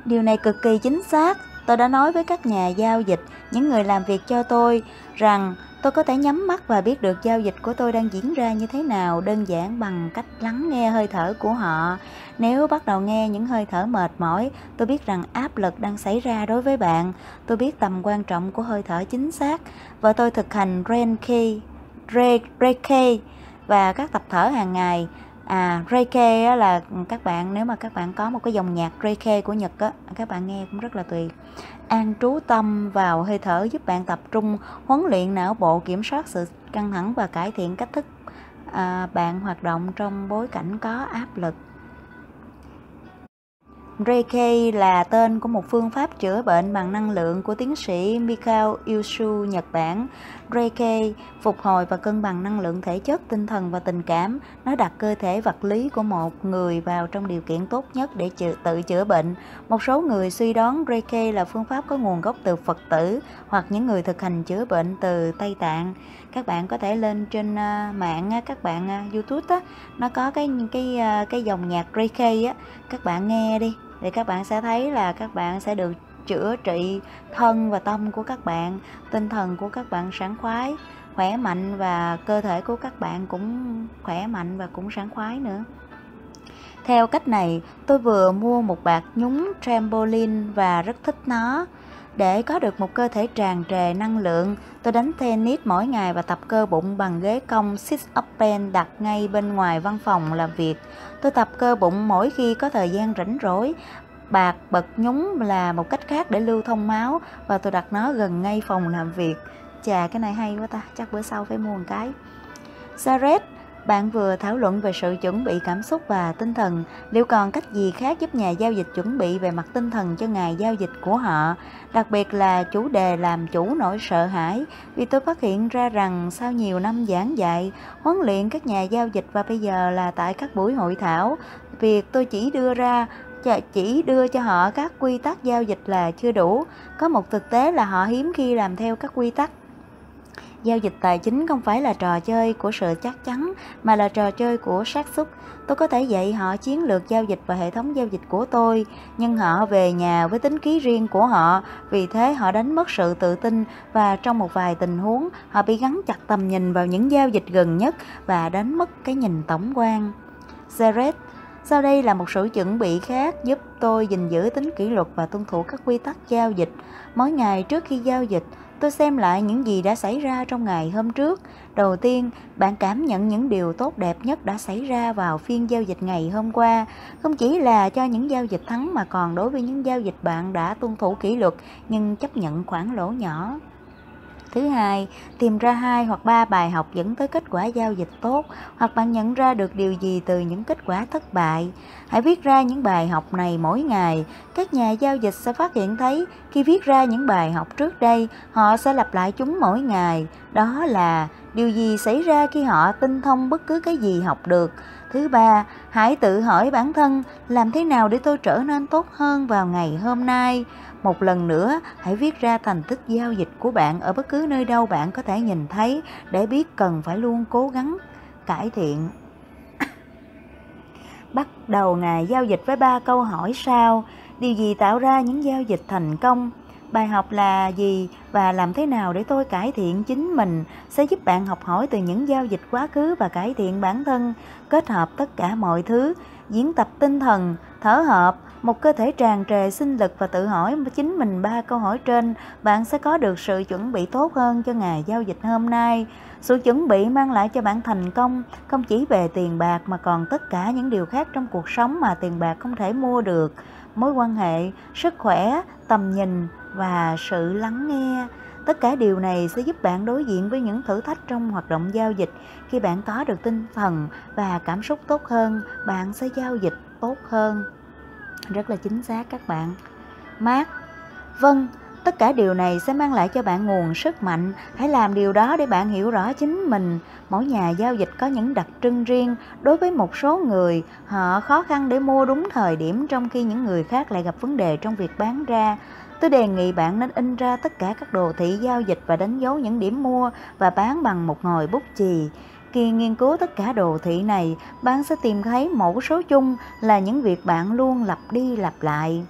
điều này cực kỳ chính xác. Tôi đã nói với các nhà giao dịch những người làm việc cho tôi rằng tôi có thể nhắm mắt và biết được giao dịch của tôi đang diễn ra như thế nào đơn giản bằng cách lắng nghe hơi thở của họ nếu bắt đầu nghe những hơi thở mệt mỏi tôi biết rằng áp lực đang xảy ra đối với bạn. Tôi biết tầm quan trọng của hơi thở chính xác và tôi thực hành Reiki Reiki và các tập thở hàng ngày. À Reiki là ừ, các bạn nếu mà các bạn có một cái dòng nhạc Reiki của Nhật á các bạn nghe cũng rất là tuyệt. An trú tâm vào hơi thở giúp bạn tập trung huấn luyện não bộ kiểm soát sự căng thẳng và cải thiện cách thức à, bạn hoạt động trong bối cảnh có áp lực. Reiki là tên của một phương pháp chữa bệnh bằng năng lượng của tiến sĩ Mikao Yushu Nhật Bản. Reiki phục hồi và cân bằng năng lượng thể chất, tinh thần và tình cảm. Nó đặt cơ thể vật lý của một người vào trong điều kiện tốt nhất để chữa, tự chữa bệnh. Một số người suy đoán Reiki là phương pháp có nguồn gốc từ Phật tử hoặc những người thực hành chữa bệnh từ Tây Tạng. Các bạn có thể lên trên ờ, mạng các bạn ờ, YouTube á, nó có cái cái ờ, cái dòng nhạc Reiki á, các bạn nghe đi thì các bạn sẽ thấy là các bạn sẽ được chữa trị thân và tâm của các bạn tinh thần của các bạn sảng khoái khỏe mạnh và cơ thể của các bạn cũng khỏe mạnh và cũng sảng khoái nữa. Theo cách này tôi vừa mua một bạt nhúng trampoline và rất thích nó để có được một cơ thể tràn trề năng lượng, tôi đánh tennis mỗi ngày và tập cơ bụng bằng ghế cong sit up pen đặt ngay bên ngoài văn phòng làm việc. Tôi tập cơ bụng mỗi khi có thời gian rảnh rỗi. Bạc bật nhúng là một cách khác để lưu thông máu và tôi đặt nó gần ngay phòng làm việc. Chà cái này hay quá ta, chắc bữa sau phải mua một cái. Jared bạn vừa thảo luận về sự chuẩn bị cảm xúc và tinh thần, liệu còn cách gì khác giúp nhà giao dịch chuẩn bị về mặt tinh thần cho ngày giao dịch của họ, đặc biệt là chủ đề làm chủ nỗi sợ hãi, vì tôi phát hiện ra rằng sau nhiều năm giảng dạy, huấn luyện các nhà giao dịch và bây giờ là tại các buổi hội thảo, việc tôi chỉ đưa ra chỉ đưa cho họ các quy tắc giao dịch là chưa đủ. Có một thực tế là họ hiếm khi làm theo các quy tắc. Giao dịch tài chính không phải là trò chơi của sự chắc chắn mà là trò chơi của xác suất. Tôi có thể dạy họ chiến lược giao dịch và hệ thống giao dịch của tôi, nhưng họ về nhà với tính khí riêng của họ, vì thế họ đánh mất sự tự tin và trong một vài tình huống họ bị gắn chặt tầm nhìn vào những giao dịch gần nhất và đánh mất cái nhìn tổng quan. Jared, sau đây là một sự chuẩn bị khác giúp tôi gìn giữ tính kỷ luật và tuân thủ các quy tắc giao dịch. Mỗi ngày trước khi giao dịch, Tôi xem lại những gì đã xảy ra trong ngày hôm trước. Đầu tiên, bạn cảm nhận những điều tốt đẹp nhất đã xảy ra vào phiên giao dịch ngày hôm qua, không chỉ là cho những giao dịch thắng mà còn đối với những giao dịch bạn đã tuân thủ kỷ luật nhưng chấp nhận khoản lỗ nhỏ. Thứ hai, tìm ra hai hoặc ba bài học dẫn tới kết quả giao dịch tốt hoặc bạn nhận ra được điều gì từ những kết quả thất bại. Hãy viết ra những bài học này mỗi ngày. Các nhà giao dịch sẽ phát hiện thấy khi viết ra những bài học trước đây, họ sẽ lặp lại chúng mỗi ngày. Đó là điều gì xảy ra khi họ tinh thông bất cứ cái gì học được. Thứ ba, hãy tự hỏi bản thân làm thế nào để tôi trở nên tốt hơn vào ngày hôm nay. Một lần nữa, hãy viết ra thành tích giao dịch của bạn ở bất cứ nơi đâu bạn có thể nhìn thấy để biết cần phải luôn cố gắng cải thiện. Bắt đầu ngày giao dịch với ba câu hỏi sau. Điều gì tạo ra những giao dịch thành công? Bài học là gì và làm thế nào để tôi cải thiện chính mình sẽ giúp bạn học hỏi từ những giao dịch quá khứ và cải thiện bản thân, kết hợp tất cả mọi thứ, diễn tập tinh thần, thở hợp, một cơ thể tràn trề sinh lực và tự hỏi chính mình ba câu hỏi trên, bạn sẽ có được sự chuẩn bị tốt hơn cho ngày giao dịch hôm nay. Sự chuẩn bị mang lại cho bạn thành công không chỉ về tiền bạc mà còn tất cả những điều khác trong cuộc sống mà tiền bạc không thể mua được. Mối quan hệ, sức khỏe, tầm nhìn và sự lắng nghe. Tất cả điều này sẽ giúp bạn đối diện với những thử thách trong hoạt động giao dịch. Khi bạn có được tinh thần và cảm xúc tốt hơn, bạn sẽ giao dịch tốt hơn rất là chính xác các bạn. Mát vâng tất cả điều này sẽ mang lại cho bạn nguồn sức mạnh. Hãy làm điều đó để bạn hiểu rõ chính mình. Mỗi nhà giao dịch có những đặc trưng riêng. Đối với một số người, họ khó khăn để mua đúng thời điểm trong khi những người khác lại gặp vấn đề trong việc bán ra. Tôi đề nghị bạn nên in ra tất cả các đồ thị giao dịch và đánh dấu những điểm mua và bán bằng một ngòi bút chì khi nghiên cứu tất cả đồ thị này, bạn sẽ tìm thấy mẫu số chung là những việc bạn luôn lặp đi lặp lại.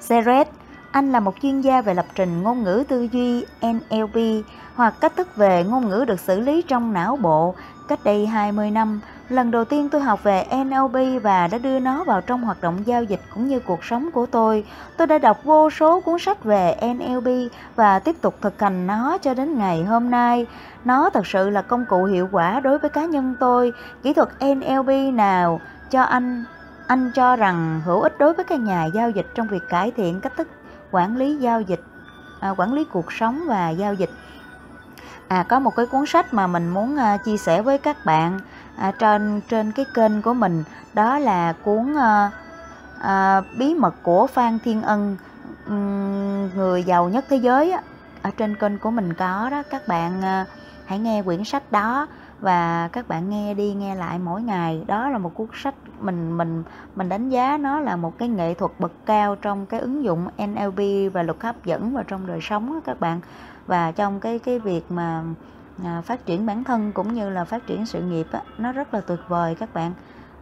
Seret, anh là một chuyên gia về lập trình ngôn ngữ tư duy NLP hoặc cách thức về ngôn ngữ được xử lý trong não bộ. Cách đây 20 năm, lần đầu tiên tôi học về NLP và đã đưa nó vào trong hoạt động giao dịch cũng như cuộc sống của tôi. Tôi đã đọc vô số cuốn sách về NLP và tiếp tục thực hành nó cho đến ngày hôm nay. Nó thật sự là công cụ hiệu quả đối với cá nhân tôi. Kỹ thuật NLP nào cho anh anh cho rằng hữu ích đối với các nhà giao dịch trong việc cải thiện cách thức quản lý giao dịch, à, quản lý cuộc sống và giao dịch. À, có một cái cuốn sách mà mình muốn à, chia sẻ với các bạn à, trên trên cái kênh của mình. Đó là cuốn à, à, bí mật của Phan Thiên Ân người giàu nhất thế giới á, ở trên kênh của mình có đó. Các bạn à, hãy nghe quyển sách đó và các bạn nghe đi nghe lại mỗi ngày. Đó là một cuốn sách mình mình mình đánh giá nó là một cái nghệ thuật bậc cao trong cái ứng dụng NLP và luật hấp dẫn vào trong đời sống đó các bạn. Và trong cái cái việc mà à, phát triển bản thân cũng như là phát triển sự nghiệp á, nó rất là tuyệt vời các bạn.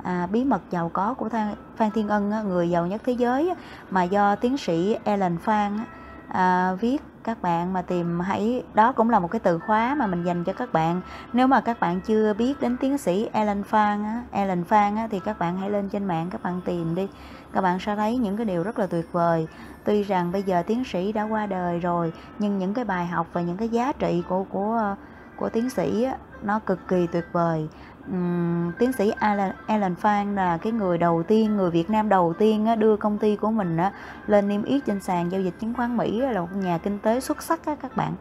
À, bí mật giàu có của Phan Thiên Ân á, người giàu nhất thế giới á, mà do tiến sĩ Alan Phan á, à, viết các bạn mà tìm hãy đó cũng là một cái từ khóa mà mình dành cho các bạn. Nếu mà các bạn chưa biết đến tiến sĩ Alan Phan á, Alan Phan á, thì các bạn hãy lên trên mạng các bạn tìm đi. Các bạn sẽ thấy những cái điều rất là tuyệt vời. Tuy rằng bây giờ tiến sĩ đã qua đời rồi nhưng những cái bài học và những cái giá trị của của của tiến sĩ á, nó cực kỳ tuyệt vời Uhm, tiến sĩ Alan, Alan Phan là cái người đầu tiên người Việt Nam đầu tiên á, đưa công ty của mình á, lên niêm yết trên sàn giao dịch chứng khoán Mỹ là một nhà kinh tế xuất sắc á, các bạn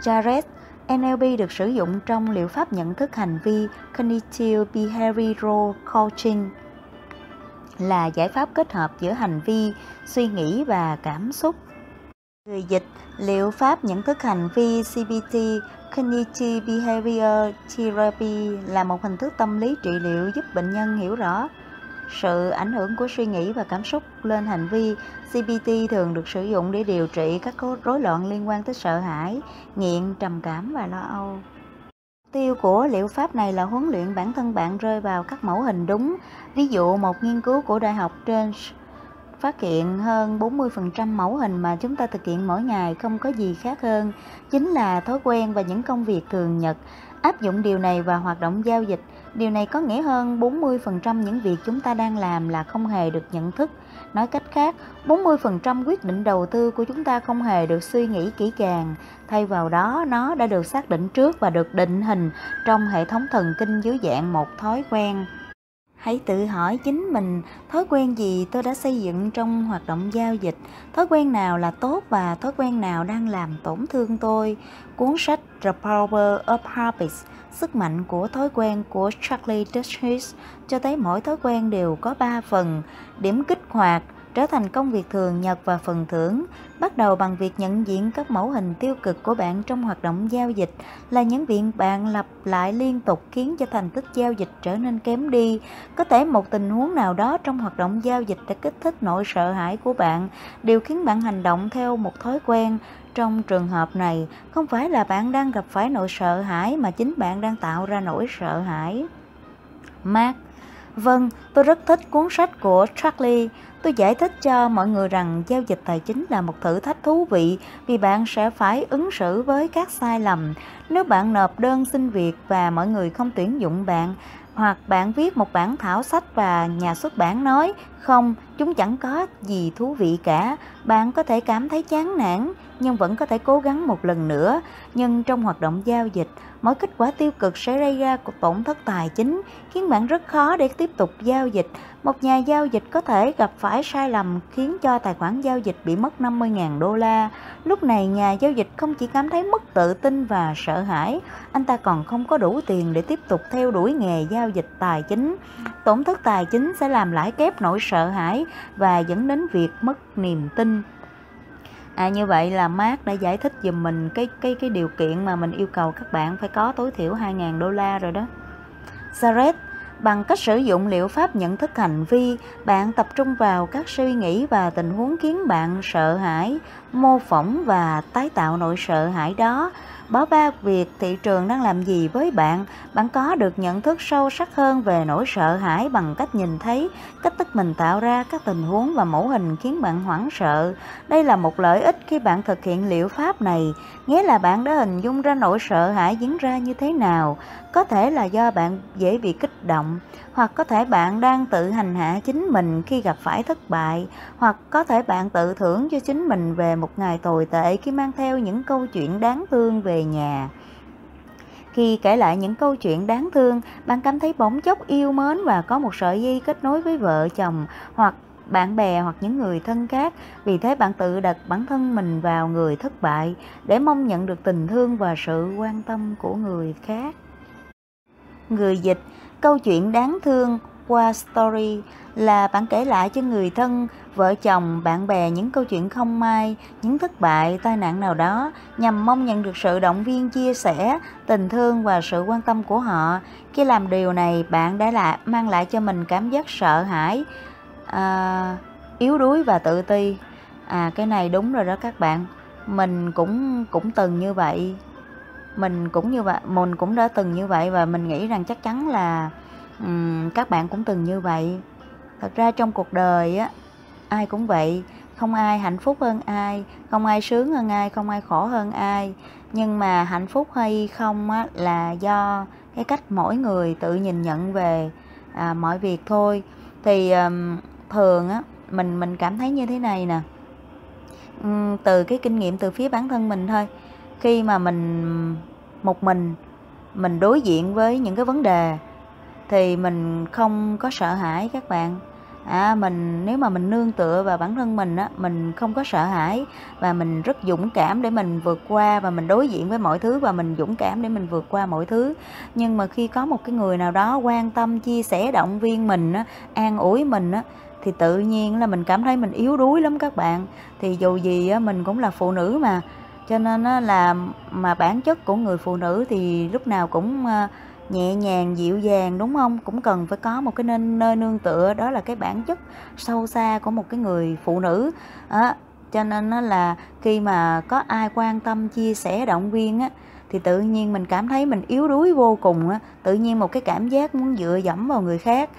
Jared NLP được sử dụng trong liệu pháp nhận thức hành vi Cognitive Behavioral Coaching là giải pháp kết hợp giữa hành vi, suy nghĩ và cảm xúc. Người dịch liệu pháp nhận thức hành vi CBT Cognitive Behavior Therapy là một hình thức tâm lý trị liệu giúp bệnh nhân hiểu rõ sự ảnh hưởng của suy nghĩ và cảm xúc lên hành vi. CBT thường được sử dụng để điều trị các rối loạn liên quan tới sợ hãi, nghiện, trầm cảm và lo âu. Tiêu của liệu pháp này là huấn luyện bản thân bạn rơi vào các mẫu hình đúng. Ví dụ một nghiên cứu của Đại học trên phát hiện hơn 40% mẫu hình mà chúng ta thực hiện mỗi ngày không có gì khác hơn, chính là thói quen và những công việc thường nhật. Áp dụng điều này vào hoạt động giao dịch, điều này có nghĩa hơn 40% những việc chúng ta đang làm là không hề được nhận thức. Nói cách khác, 40% quyết định đầu tư của chúng ta không hề được suy nghĩ kỹ càng, thay vào đó nó đã được xác định trước và được định hình trong hệ thống thần kinh dưới dạng một thói quen. Hãy tự hỏi chính mình thói quen gì tôi đã xây dựng trong hoạt động giao dịch, thói quen nào là tốt và thói quen nào đang làm tổn thương tôi. Cuốn sách The Power of Habits, sức mạnh của thói quen của Charlie Duhigg cho thấy mỗi thói quen đều có 3 phần, điểm kích hoạt, trở thành công việc thường nhật và phần thưởng, bắt đầu bằng việc nhận diện các mẫu hình tiêu cực của bạn trong hoạt động giao dịch là những việc bạn lặp lại liên tục khiến cho thành tích giao dịch trở nên kém đi. Có thể một tình huống nào đó trong hoạt động giao dịch đã kích thích nỗi sợ hãi của bạn, điều khiến bạn hành động theo một thói quen. Trong trường hợp này, không phải là bạn đang gặp phải nỗi sợ hãi mà chính bạn đang tạo ra nỗi sợ hãi. Mark Vâng, tôi rất thích cuốn sách của Charlie. Tôi giải thích cho mọi người rằng giao dịch tài chính là một thử thách thú vị vì bạn sẽ phải ứng xử với các sai lầm. Nếu bạn nộp đơn xin việc và mọi người không tuyển dụng bạn, hoặc bạn viết một bản thảo sách và nhà xuất bản nói không, chúng chẳng có gì thú vị cả, bạn có thể cảm thấy chán nản nhưng vẫn có thể cố gắng một lần nữa. Nhưng trong hoạt động giao dịch, mỗi kết quả tiêu cực sẽ gây ra cuộc tổn thất tài chính, khiến bạn rất khó để tiếp tục giao dịch. Một nhà giao dịch có thể gặp phải sai lầm khiến cho tài khoản giao dịch bị mất 50.000 đô la. Lúc này nhà giao dịch không chỉ cảm thấy mất tự tin và sợ hãi, anh ta còn không có đủ tiền để tiếp tục theo đuổi nghề giao dịch tài chính. Tổn thất tài chính sẽ làm lãi kép nỗi sợ hãi và dẫn đến việc mất niềm tin À như vậy là Mark đã giải thích giùm mình cái cái cái điều kiện mà mình yêu cầu các bạn phải có tối thiểu 2.000 đô la rồi đó. Jared Bằng cách sử dụng liệu pháp nhận thức hành vi, bạn tập trung vào các suy nghĩ và tình huống khiến bạn sợ hãi, mô phỏng và tái tạo nỗi sợ hãi đó Báo ba việc thị trường đang làm gì với bạn, bạn có được nhận thức sâu sắc hơn về nỗi sợ hãi bằng cách nhìn thấy cách thức mình tạo ra các tình huống và mẫu hình khiến bạn hoảng sợ. Đây là một lợi ích khi bạn thực hiện liệu pháp này, nghĩa là bạn đã hình dung ra nỗi sợ hãi diễn ra như thế nào. Có thể là do bạn dễ bị kích động, hoặc có thể bạn đang tự hành hạ chính mình khi gặp phải thất bại, hoặc có thể bạn tự thưởng cho chính mình về một ngày tồi tệ khi mang theo những câu chuyện đáng thương về nhà. Khi kể lại những câu chuyện đáng thương, bạn cảm thấy bỗng chốc yêu mến và có một sợi dây kết nối với vợ chồng hoặc bạn bè hoặc những người thân khác. Vì thế bạn tự đặt bản thân mình vào người thất bại để mong nhận được tình thương và sự quan tâm của người khác. Người dịch Câu chuyện đáng thương qua story là bạn kể lại cho người thân, vợ chồng, bạn bè những câu chuyện không may, những thất bại, tai nạn nào đó nhằm mong nhận được sự động viên, chia sẻ, tình thương và sự quan tâm của họ. Khi làm điều này, bạn đã lại mang lại cho mình cảm giác sợ hãi, à, yếu đuối và tự ti. À cái này đúng rồi đó các bạn. Mình cũng cũng từng như vậy. Mình cũng như vậy, mình cũng đã từng như vậy và mình nghĩ rằng chắc chắn là um, các bạn cũng từng như vậy. Thật ra trong cuộc đời á ai cũng vậy không ai hạnh phúc hơn ai không ai sướng hơn ai không ai khổ hơn ai. Nhưng mà hạnh phúc hay không á là do cái cách mỗi người tự nhìn nhận về à, mọi việc thôi. Thì um, thường á mình mình cảm thấy như thế này nè. Um, từ cái kinh nghiệm từ phía bản thân mình thôi khi mà mình một mình mình đối diện với những cái vấn đề thì mình không có sợ hãi các bạn. À, mình nếu mà mình nương tựa vào bản thân mình á mình không có sợ hãi và mình rất dũng cảm để mình vượt qua và mình đối diện với mọi thứ và mình dũng cảm để mình vượt qua mọi thứ. Nhưng mà khi có một cái người nào đó quan tâm chia sẻ động viên mình á an ủi mình á thì tự nhiên là mình cảm thấy mình yếu đuối lắm các bạn. Thì dù gì á mình cũng là phụ nữ mà cho nên là mà bản chất của người phụ nữ thì lúc nào cũng ờ, nhẹ nhàng, dịu dàng, đúng không? Cũng cần phải có một cái nên, nơi nương tựa, đó là cái bản chất sâu xa của một cái người phụ nữ. Á, cho nên nó là khi mà có ai quan tâm, chia sẻ, động viên á, thì tự nhiên mình cảm thấy mình yếu đuối vô cùng á. Tự nhiên một cái cảm giác muốn dựa dẫm vào người khác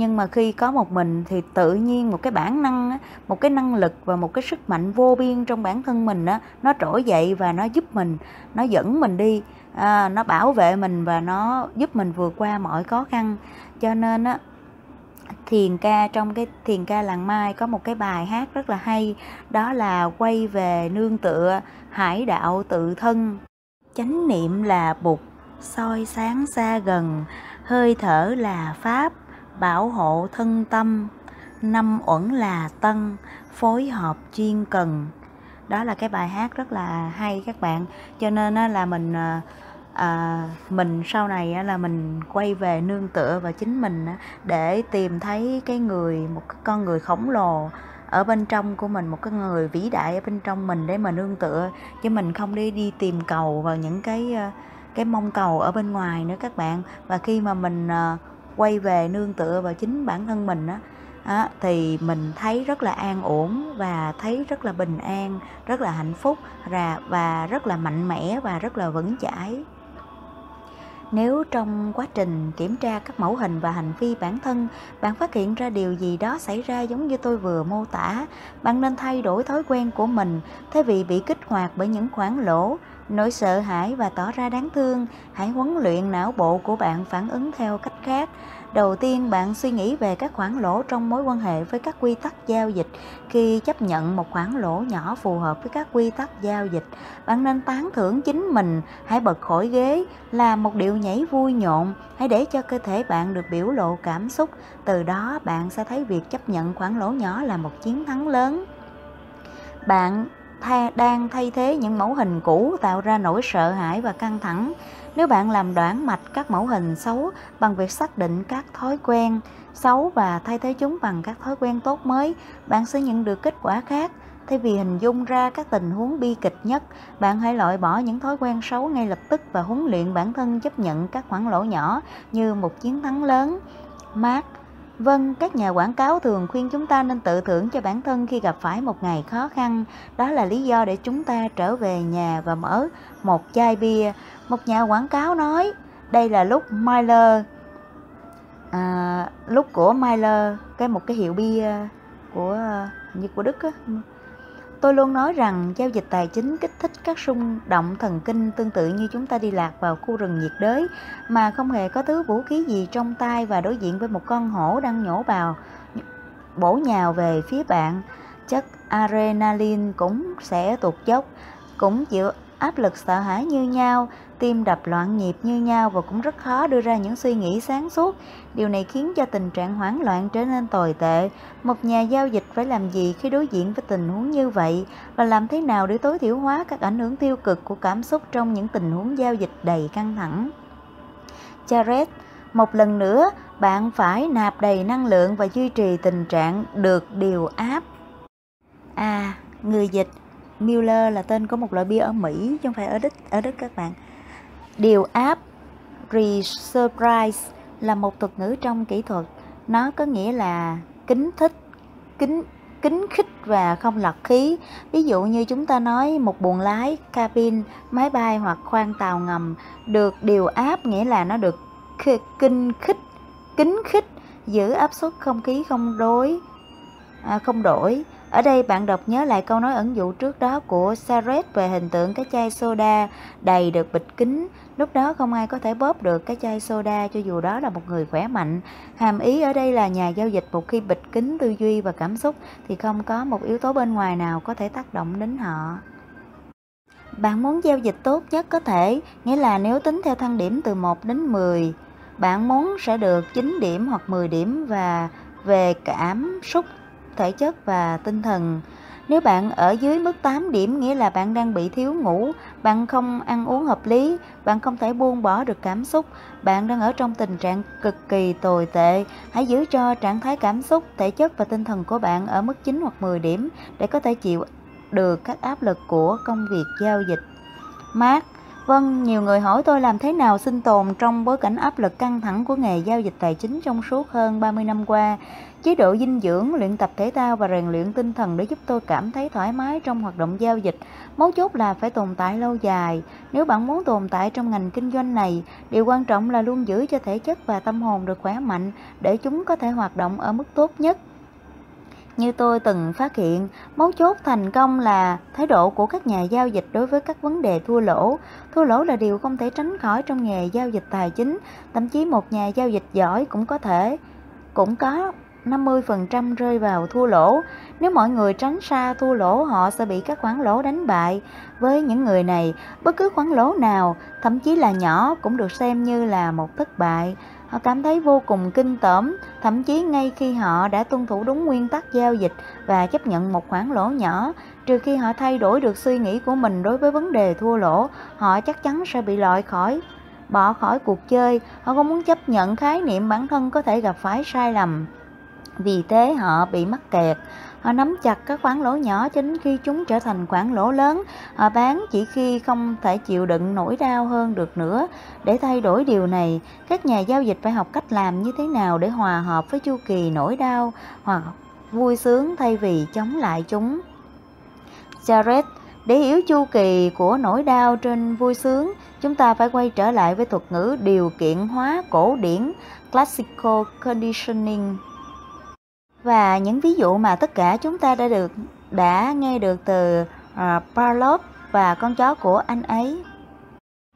nhưng mà khi có một mình thì tự nhiên một cái bản năng một cái năng lực và một cái sức mạnh vô biên trong bản thân mình đó, nó trỗi dậy và nó giúp mình nó dẫn mình đi. À, nó bảo vệ mình và nó giúp mình vượt qua mọi khó khăn. Cho nên á thiền ca trong cái thiền ca làng mai có một cái bài hát rất là hay đó là quay về nương tựa hải đạo tự thân. Chánh niệm là bụt soi sáng xa gần hơi thở là pháp bảo hộ thân tâm. Năm uẩn là tân phối hợp chuyên cần. Đó là cái bài hát rất là hay các bạn. Cho nên là mình à, à, mình sau này là mình quay về nương tựa vào chính mình để tìm thấy cái người một cái con người khổng lồ ở bên trong của mình một cái người vĩ đại ở bên trong mình để mà nương tựa. Chứ mình không đi đi tìm cầu vào những cái à, cái mong cầu ở bên ngoài nữa các bạn. Và khi mà mình uh, quay về nương tựa vào chính bản thân mình á. Á, thì mình thấy rất là an ổn và thấy rất là bình an rất là hạnh phúc và rất là mạnh mẽ và rất là vững chãi. Nếu trong quá trình kiểm tra các mẫu hình và hành vi bản thân bạn phát hiện ra điều gì đó xảy ra giống như tôi vừa mô tả bạn nên thay đổi thói quen của mình thay vì bị kích hoạt bởi những khoảng lỗ nỗi sợ hãi và tỏ ra đáng thương, hãy huấn luyện não bộ của bạn phản ứng theo cách khác. Đầu tiên, bạn suy nghĩ về các khoản lỗ trong mối quan hệ với các quy tắc giao dịch. Khi chấp nhận một khoản lỗ nhỏ phù hợp với các quy tắc giao dịch, bạn nên tán thưởng chính mình. Hãy bật khỏi ghế làm một điệu nhảy vui nhộn. Hãy để cho cơ thể bạn được biểu lộ cảm xúc. Từ đó, bạn sẽ thấy việc chấp nhận khoản lỗ nhỏ là một chiến thắng lớn. Bạn tha, đang thay thế những mẫu hình cũ tạo ra nỗi sợ hãi và căng thẳng. Nếu bạn làm đoạn mạch các mẫu hình xấu bằng việc xác định các thói quen xấu và thay thế chúng bằng các thói quen tốt mới, bạn sẽ nhận được kết quả khác. Thay vì hình dung ra các tình huống bi kịch nhất, bạn hãy loại bỏ những thói quen xấu ngay lập tức và huấn luyện bản thân chấp nhận các khoản lỗ nhỏ như một chiến thắng lớn. Mark Vâng, các nhà quảng cáo thường khuyên chúng ta nên tự thưởng cho bản thân khi gặp phải một ngày khó khăn. Đó là lý do để chúng ta trở về nhà và mở một chai bia. Một nhà quảng cáo nói, đây là lúc Miller, à, lúc của Miller, cái một cái hiệu bia của à, như của Đức á, Tôi luôn nói rằng giao dịch tài chính kích thích các xung động thần kinh tương tự như chúng ta đi lạc vào khu rừng nhiệt đới mà không hề có thứ vũ khí gì trong tay và đối diện với một con hổ đang nhổ vào bổ nhào về phía bạn. Chất adrenaline cũng sẽ tụt dốc, cũng chịu áp lực sợ hãi như nhau, tim đập loạn nhịp như nhau và cũng rất khó đưa ra những suy nghĩ sáng suốt. Điều này khiến cho tình trạng hoảng loạn trở nên tồi tệ. Một nhà giao dịch phải làm gì khi đối diện với tình huống như vậy và làm thế nào để tối thiểu hóa các ảnh hưởng tiêu cực của cảm xúc trong những tình huống giao dịch đầy căng thẳng? Jared, một lần nữa, bạn phải nạp đầy năng lượng và duy trì tình trạng được điều áp. À, người dịch Miller là tên của một loại bia ở Mỹ chứ không phải ở Đức ở Đức các bạn. Điều áp resurprise là một thuật ngữ trong kỹ thuật. Nó có nghĩa là kính thích, kính kính khích và không lọc khí. Ví dụ như chúng ta nói một buồng lái, cabin, máy bay hoặc khoang tàu ngầm được điều áp nghĩa là nó được kinh khích, kính khích giữ áp suất không khí không đối à, không đổi ở đây bạn đọc nhớ lại câu nói ẩn dụ trước đó của Saret về hình tượng cái chai soda đầy được bịch kính. Lúc đó không ai có thể bóp được cái chai soda cho dù đó là một người khỏe mạnh. Hàm ý ở đây là nhà giao dịch một khi bịch kính tư duy và cảm xúc thì không có một yếu tố bên ngoài nào có thể tác động đến họ. Bạn muốn giao dịch tốt nhất có thể, nghĩa là nếu tính theo thang điểm từ 1 đến 10, bạn muốn sẽ được 9 điểm hoặc 10 điểm và về cảm xúc thể chất và tinh thần. Nếu bạn ở dưới mức 8 điểm nghĩa là bạn đang bị thiếu ngủ, bạn không ăn uống hợp lý, bạn không thể buông bỏ được cảm xúc, bạn đang ở trong tình trạng cực kỳ tồi tệ. Hãy giữ cho trạng thái cảm xúc, thể chất và tinh thần của bạn ở mức 9 hoặc 10 điểm để có thể chịu được các áp lực của công việc giao dịch. Mark Vâng, nhiều người hỏi tôi làm thế nào sinh tồn trong bối cảnh áp lực căng thẳng của nghề giao dịch tài chính trong suốt hơn 30 năm qua. Chế độ dinh dưỡng, luyện tập thể thao và rèn luyện tinh thần để giúp tôi cảm thấy thoải mái trong hoạt động giao dịch. Mấu chốt là phải tồn tại lâu dài. Nếu bạn muốn tồn tại trong ngành kinh doanh này, điều quan trọng là luôn giữ cho thể chất và tâm hồn được khỏe mạnh để chúng có thể hoạt động ở mức tốt nhất. Như tôi từng phát hiện, mấu chốt thành công là thái độ của các nhà giao dịch đối với các vấn đề thua lỗ. Thua lỗ là điều không thể tránh khỏi trong nghề giao dịch tài chính, thậm chí một nhà giao dịch giỏi cũng có thể cũng có 50% rơi vào thua lỗ. Nếu mọi người tránh xa thua lỗ, họ sẽ bị các khoản lỗ đánh bại. Với những người này, bất cứ khoản lỗ nào, thậm chí là nhỏ cũng được xem như là một thất bại. Họ cảm thấy vô cùng kinh tởm, thậm chí ngay khi họ đã tuân thủ đúng nguyên tắc giao dịch và chấp nhận một khoản lỗ nhỏ, trừ khi họ thay đổi được suy nghĩ của mình đối với vấn đề thua lỗ, họ chắc chắn sẽ bị loại khỏi bỏ khỏi cuộc chơi, họ không muốn chấp nhận khái niệm bản thân có thể gặp phải sai lầm. Vì thế họ bị mắc kẹt, họ nắm chặt các khoản lỗ nhỏ cho đến khi chúng trở thành khoản lỗ lớn. Họ bán chỉ khi không thể chịu đựng nỗi đau hơn được nữa. Để thay đổi điều này, các nhà giao dịch phải học cách làm như thế nào để hòa hợp với chu kỳ nỗi đau hoặc vui sướng thay vì chống lại chúng. Jared để hiểu chu kỳ của nỗi đau trên vui sướng, chúng ta phải quay trở lại với thuật ngữ điều kiện hóa cổ điển Classical Conditioning và những ví dụ mà tất cả chúng ta đã được đã nghe được từ uh, Parlov và con chó của anh ấy.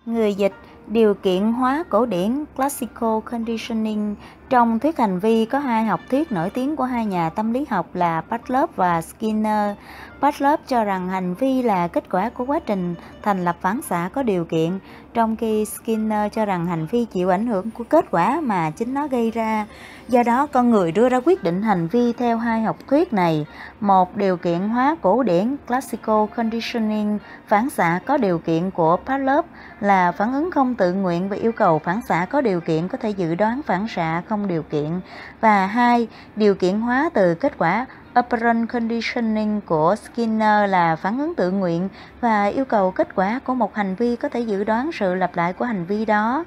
Người dịch điều kiện hóa cổ điển Classical Conditioning trong thuyết hành vi có hai học thuyết nổi tiếng của hai nhà tâm lý học là Pavlov và Skinner. Pavlov cho rằng hành vi là kết quả của quá trình thành lập phản xạ có điều kiện, trong khi Skinner cho rằng hành vi chịu ảnh hưởng của kết quả mà chính nó gây ra. Do đó, con người đưa ra quyết định hành vi theo hai học thuyết này. Một, điều kiện hóa cổ điển Classical Conditioning, phản xạ có điều kiện của Pavlov là phản ứng không tự nguyện và yêu cầu phản xạ có điều kiện có thể dự đoán phản xạ không điều kiện. Và hai, điều kiện hóa từ kết quả Operant conditioning của Skinner là phản ứng tự nguyện và yêu cầu kết quả của một hành vi có thể dự đoán sự lặp lại của hành vi đó.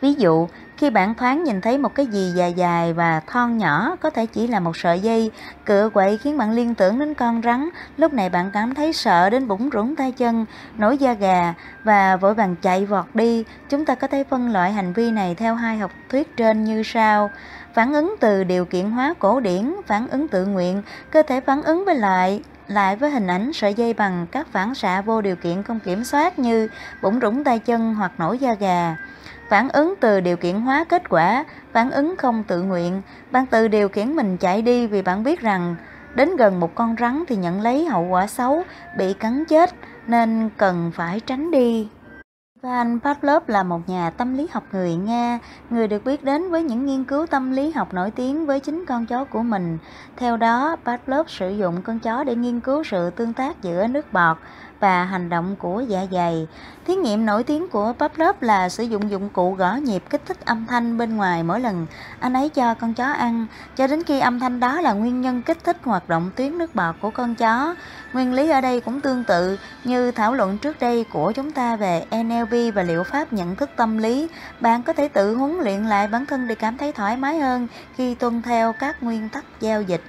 Ví dụ, khi bạn thoáng nhìn thấy một cái gì dài dài và thon nhỏ, có thể chỉ là một sợi dây, cựa quậy khiến bạn liên tưởng đến con rắn, lúc này bạn cảm thấy sợ đến bụng rủng tay chân, nổi da gà và vội vàng chạy vọt đi. Chúng ta có thể phân loại hành vi này theo hai học thuyết trên như sau. Phản ứng từ điều kiện hóa cổ điển, phản ứng tự nguyện, cơ thể phản ứng với lại lại với hình ảnh sợi dây bằng các phản xạ vô điều kiện không kiểm soát như bụng rủng tay chân hoặc nổi da gà. Phản ứng từ điều kiện hóa kết quả, phản ứng không tự nguyện, bạn tự điều khiển mình chạy đi vì bạn biết rằng đến gần một con rắn thì nhận lấy hậu quả xấu, bị cắn chết nên cần phải tránh đi. Ivan Pavlov là một nhà tâm lý học người Nga, người được biết đến với những nghiên cứu tâm lý học nổi tiếng với chính con chó của mình. Theo đó, Pavlov sử dụng con chó để nghiên cứu sự tương tác giữa nước bọt và hành động của dạ dày. Thí nghiệm nổi tiếng của Pavlov là sử dụng dụng cụ gõ nhịp kích thích âm thanh bên ngoài mỗi lần anh ấy cho con chó ăn, cho đến khi âm thanh đó là nguyên nhân kích thích hoạt động tuyến nước bọt của con chó. Nguyên lý ở đây cũng tương tự như thảo luận trước đây của chúng ta về NLP và liệu pháp nhận thức tâm lý. Bạn có thể tự huấn luyện lại bản thân để cảm thấy thoải mái hơn khi tuân theo các nguyên tắc giao dịch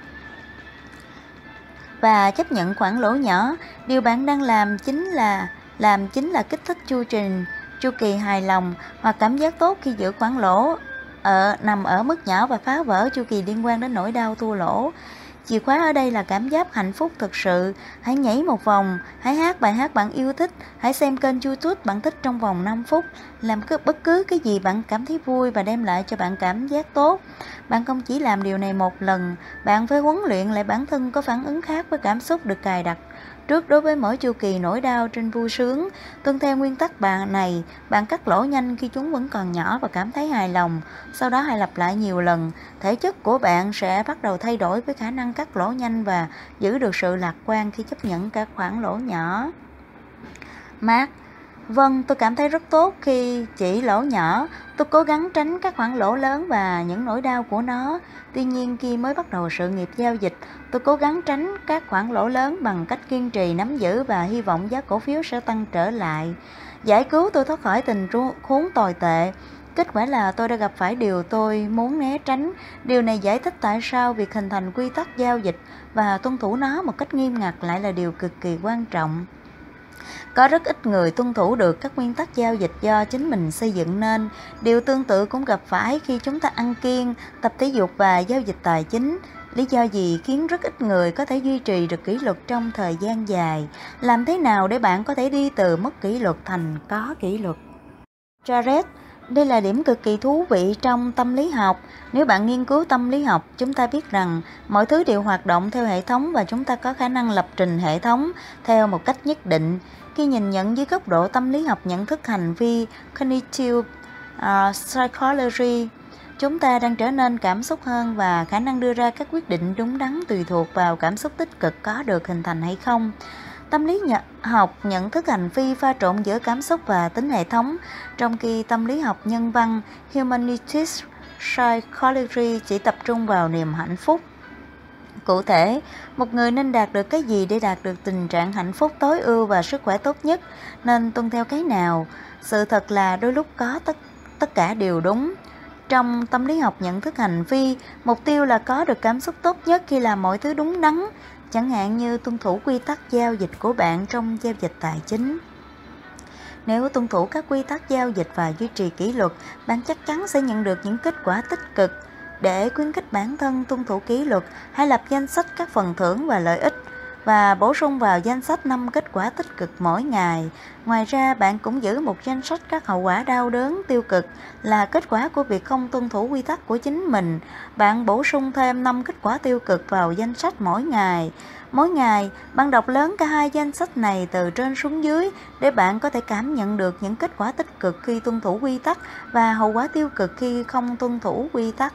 và chấp nhận khoản lỗ nhỏ. Điều bạn đang làm chính là, làm chính là kích thích chu trình chu kỳ hài lòng hoặc cảm giác tốt khi giữ khoản lỗ ở, nằm ở mức nhỏ và phá vỡ chu kỳ liên quan đến nỗi đau thua lỗ. Chìa khóa ở đây là cảm giác hạnh phúc thực sự. Hãy nhảy một vòng, hãy hát bài hát bạn yêu thích, hãy xem kênh YouTube bạn thích trong vòng 5 phút. Làm cứ bất cứ cái gì bạn cảm thấy vui và đem lại cho bạn cảm giác tốt. Bạn không chỉ làm điều này một lần, bạn phải huấn luyện lại bản thân có phản ứng khác với cảm xúc được cài đặt Trước đối với mỗi chu kỳ nỗi đau trên vui sướng, tuân theo nguyên tắc bạn này, bạn cắt lỗ nhanh khi chúng vẫn còn nhỏ và cảm thấy hài lòng. Sau đó hãy lặp lại nhiều lần, thể chất của bạn sẽ bắt đầu thay đổi với khả năng cắt lỗ nhanh và giữ được sự lạc quan khi chấp nhận các khoản lỗ nhỏ. Mark Vâng, tôi cảm thấy rất tốt khi chỉ lỗ nhỏ. Tôi cố gắng tránh các khoản lỗ lớn và những nỗi đau của nó. Tuy nhiên khi mới bắt đầu sự nghiệp giao dịch, tôi cố gắng tránh các khoản lỗ lớn bằng cách kiên trì nắm giữ và hy vọng giá cổ phiếu sẽ tăng trở lại. Giải cứu tôi thoát khỏi tình khốn tồi tệ. Kết quả là tôi đã gặp phải điều tôi muốn né tránh. Điều này giải thích tại sao việc hình thành quy tắc giao dịch và tuân thủ nó một cách nghiêm ngặt lại là điều cực kỳ quan trọng. Có rất ít người tuân thủ được các nguyên tắc giao dịch do chính mình xây dựng nên. Điều tương tự cũng gặp phải khi chúng ta ăn kiêng, tập thể dục và giao dịch tài chính. Lý do gì khiến rất ít người có thể duy trì được kỷ luật trong thời gian dài? Làm thế nào để bạn có thể đi từ mất kỷ luật thành có kỷ luật? Jared đây là điểm cực kỳ thú vị trong tâm lý học. Nếu bạn nghiên cứu tâm lý học, chúng ta biết rằng mọi thứ đều hoạt động theo hệ thống và chúng ta có khả năng lập trình hệ thống theo một cách nhất định. Khi nhìn nhận dưới góc độ tâm lý học nhận thức hành vi cognitive uh, psychology, chúng ta đang trở nên cảm xúc hơn và khả năng đưa ra các quyết định đúng đắn tùy thuộc vào cảm xúc tích cực có được hình thành hay không. Tâm lý học nhận thức hành vi pha trộn giữa cảm xúc và tính hệ thống, trong khi tâm lý học nhân văn Humanities Psychology chỉ tập trung vào niềm hạnh phúc. Cụ thể, một người nên đạt được cái gì để đạt được tình trạng hạnh phúc tối ưu và sức khỏe tốt nhất, nên tuân theo cái nào. Sự thật là đôi lúc có tất tất cả đều đúng. Trong tâm lý học nhận thức hành vi, mục tiêu là có được cảm xúc tốt nhất khi làm mọi thứ đúng đắn, chẳng hạn như tuân thủ quy tắc giao dịch của bạn trong giao dịch tài chính. Nếu tuân thủ các quy tắc giao dịch và duy trì kỷ luật, bạn chắc chắn sẽ nhận được những kết quả tích cực. Để khuyến khích bản thân tuân thủ kỷ luật, hãy lập danh sách các phần thưởng và lợi ích và bổ sung vào danh sách 5 kết quả tích cực mỗi ngày. Ngoài ra, bạn cũng giữ một danh sách các hậu quả đau đớn tiêu cực là kết quả của việc không tuân thủ quy tắc của chính mình. Bạn bổ sung thêm 5 kết quả tiêu cực vào danh sách mỗi ngày. Mỗi ngày, bạn đọc lớn cả hai danh sách này từ trên xuống dưới để bạn có thể cảm nhận được những kết quả tích cực khi tuân thủ quy tắc và hậu quả tiêu cực khi không tuân thủ quy tắc.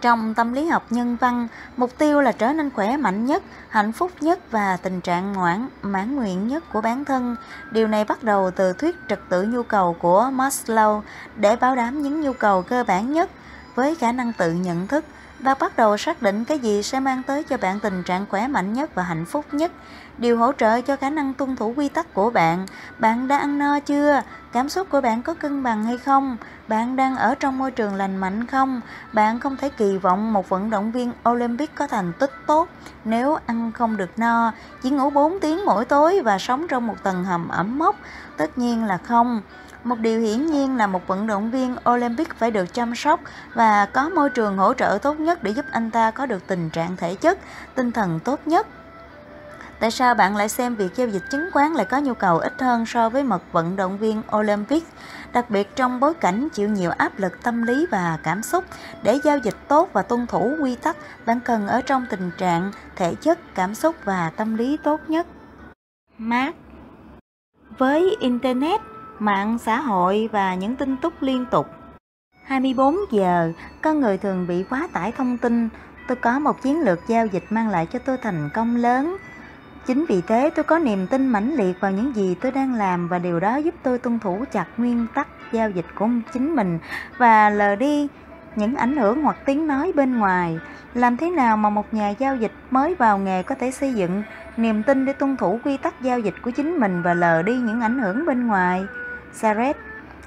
Trong tâm lý học nhân văn, mục tiêu là trở nên khỏe mạnh nhất, hạnh phúc nhất và tình trạng ngoãn, mãn nguyện nhất của bản thân. Điều này bắt đầu từ thuyết trật tự nhu cầu của Maslow để bảo đảm những nhu cầu cơ bản nhất với khả năng tự nhận thức và bắt đầu xác định cái gì sẽ mang tới cho bạn tình trạng khỏe mạnh nhất và hạnh phúc nhất. Điều hỗ trợ cho khả năng tuân thủ quy tắc của bạn. Bạn đã ăn no chưa? Cảm xúc của bạn có cân bằng hay không? Bạn đang ở trong môi trường lành mạnh không? Bạn không thể kỳ vọng một vận động viên Olympic có thành tích tốt nếu ăn không được no, chỉ ngủ 4 tiếng mỗi tối và sống trong một tầng hầm ẩm mốc. Tất nhiên là không. Một điều hiển nhiên là một vận động viên Olympic phải được chăm sóc và có môi trường hỗ trợ tốt nhất để giúp anh ta có được tình trạng thể chất, tinh thần tốt nhất. Tại sao bạn lại xem việc giao dịch chứng khoán lại có nhu cầu ít hơn so với mật vận động viên Olympic, đặc biệt trong bối cảnh chịu nhiều áp lực tâm lý và cảm xúc? Để giao dịch tốt và tuân thủ quy tắc, bạn cần ở trong tình trạng thể chất, cảm xúc và tâm lý tốt nhất. Mark Với Internet, mạng xã hội và những tin tức liên tục. 24 giờ, con người thường bị quá tải thông tin. Tôi có một chiến lược giao dịch mang lại cho tôi thành công lớn. Chính vì thế tôi có niềm tin mãnh liệt vào những gì tôi đang làm và điều đó giúp tôi tuân thủ chặt nguyên tắc giao dịch của chính mình và lờ đi những ảnh hưởng hoặc tiếng nói bên ngoài. Làm thế nào mà một nhà giao dịch mới vào nghề có thể xây dựng niềm tin để tuân thủ quy tắc giao dịch của chính mình và lờ đi những ảnh hưởng bên ngoài? Saret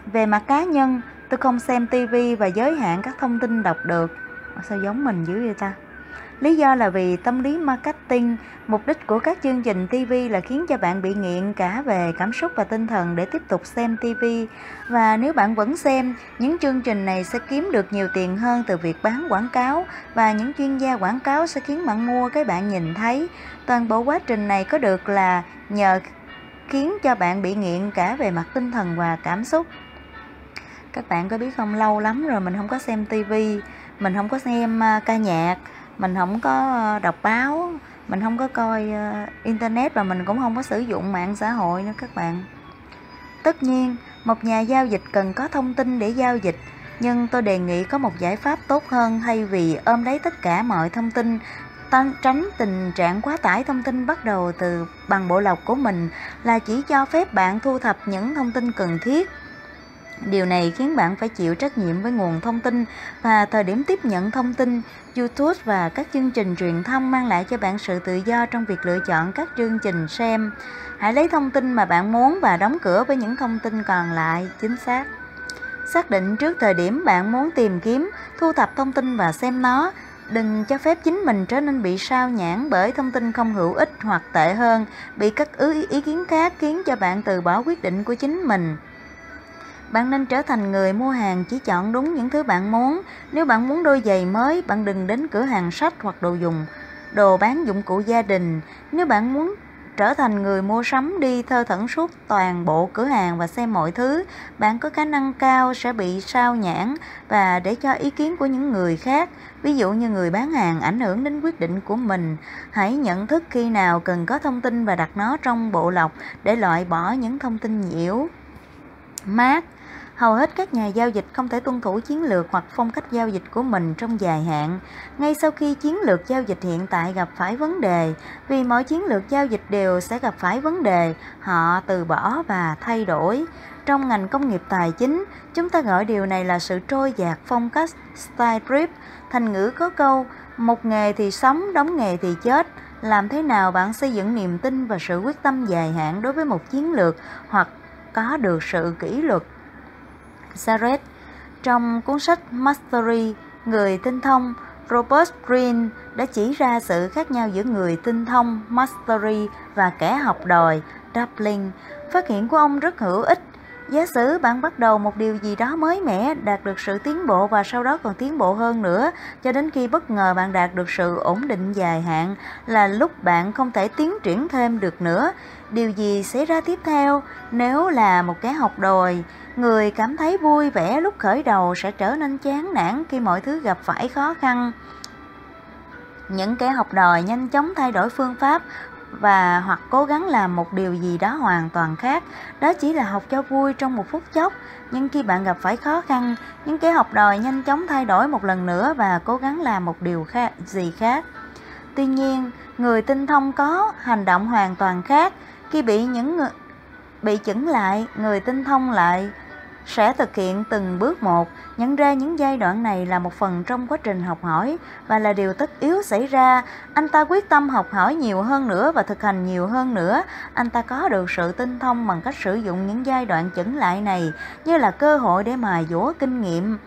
Về mặt cá nhân, tôi không xem TV và giới hạn các thông tin đọc được. Sao giống mình dữ vậy ta? Lý do là vì tâm lý marketing, mục đích của các chương trình TV là khiến cho bạn bị nghiện cả về cảm xúc và tinh thần để tiếp tục xem TV. Và nếu bạn vẫn xem, những chương trình này sẽ kiếm được nhiều tiền hơn từ việc bán quảng cáo và những chuyên gia quảng cáo sẽ khiến bạn mua cái bạn nhìn thấy. Toàn bộ quá trình này có được là nhờ khiến cho bạn bị nghiện cả về mặt tinh thần và cảm xúc. Các bạn có biết không, lâu lắm rồi mình không có xem TV, mình không có xem à, ca nhạc, mình không có à, đọc báo mình không có coi uh, internet và mình cũng không có sử dụng mạng xã hội nữa các bạn. Tất nhiên một nhà giao dịch cần có thông tin để giao dịch nhưng tôi đề nghị có một giải pháp tốt hơn thay vì ôm lấy tất cả mọi thông tin tránh tình trạng quá tải thông tin bắt đầu từ bằng bộ lọc của mình là chỉ cho phép bạn thu thập những thông tin cần thiết. Điều này khiến bạn phải chịu trách nhiệm với nguồn thông tin và thời điểm tiếp nhận thông tin. YouTube và các chương trình truyền thông mang lại cho bạn sự tự do trong việc lựa chọn các chương trình xem. Hãy lấy thông tin mà bạn muốn và đóng cửa với những thông tin còn lại chính xác. Xác định trước thời điểm bạn muốn tìm kiếm, thu thập thông tin và xem nó. Đừng cho phép chính mình trở nên bị sao nhãn bởi thông tin không hữu ích hoặc tệ hơn, bị các ý, ý kiến khác khiến cho bạn từ bỏ quyết định của chính mình. Bạn nên trở thành người mua hàng chỉ chọn đúng những thứ bạn muốn. Nếu bạn muốn đôi giày mới, bạn đừng đến cửa hàng sách hoặc đồ dùng, đồ bán dụng cụ gia đình. Nếu bạn muốn trở thành người mua sắm đi thơ thẩn suốt toàn bộ cửa hàng và xem mọi thứ, bạn có khả năng cao sẽ bị sao nhãn và để cho ý kiến của những người khác, ví dụ như người bán hàng ảnh hưởng đến quyết định của mình. Hãy nhận thức khi nào cần có thông tin và đặt nó trong bộ lọc để loại bỏ những thông tin nhiễu. mát Hầu hết các nhà giao dịch không thể tuân thủ chiến lược hoặc phong cách giao dịch của mình trong dài hạn, ngay sau khi chiến lược giao dịch hiện tại gặp phải vấn đề. Vì mọi chiến lược giao dịch đều sẽ gặp phải vấn đề, họ từ bỏ và thay đổi. Trong ngành công nghiệp tài chính, chúng ta gọi điều này là sự trôi dạt phong cách style drip Thành ngữ có câu, một nghề thì sống, đóng nghề thì chết. Làm thế nào bạn xây dựng niềm tin và sự quyết tâm dài hạn đối với một chiến lược hoặc có được sự kỷ luật Jared. Trong cuốn sách Mastery, Người tinh thông, Robert Greene đã chỉ ra sự khác nhau giữa người tinh thông, Mastery và kẻ học đòi, Dublin. Phát hiện của ông rất hữu ích. Giả sử bạn bắt đầu một điều gì đó mới mẻ, đạt được sự tiến bộ và sau đó còn tiến bộ hơn nữa, cho đến khi bất ngờ bạn đạt được sự ổn định dài hạn, là lúc bạn không thể tiến triển thêm được nữa. Điều gì xảy ra tiếp theo nếu là một kẻ học đòi? Người cảm thấy vui vẻ lúc khởi đầu sẽ trở nên chán nản khi mọi thứ gặp phải khó khăn. Những kẻ học đòi nhanh chóng thay đổi phương pháp và hoặc cố gắng làm một điều gì đó hoàn toàn khác. Đó chỉ là học cho vui trong một phút chốc. Nhưng khi bạn gặp phải khó khăn, những kẻ học đòi nhanh chóng thay đổi một lần nữa và cố gắng làm một điều khác, gì khác. Tuy nhiên, người tinh thông có hành động hoàn toàn khác. Khi bị những người, bị chững lại, người tinh thông lại sẽ thực hiện từng bước một, nhận ra những giai đoạn này là một phần trong quá trình học hỏi và là điều tất yếu xảy ra. Anh ta quyết tâm học hỏi nhiều hơn nữa và thực hành nhiều hơn nữa. Anh ta có được sự tinh thông bằng cách sử dụng những giai đoạn chững lại này như là cơ hội để mài dũa kinh nghiệm.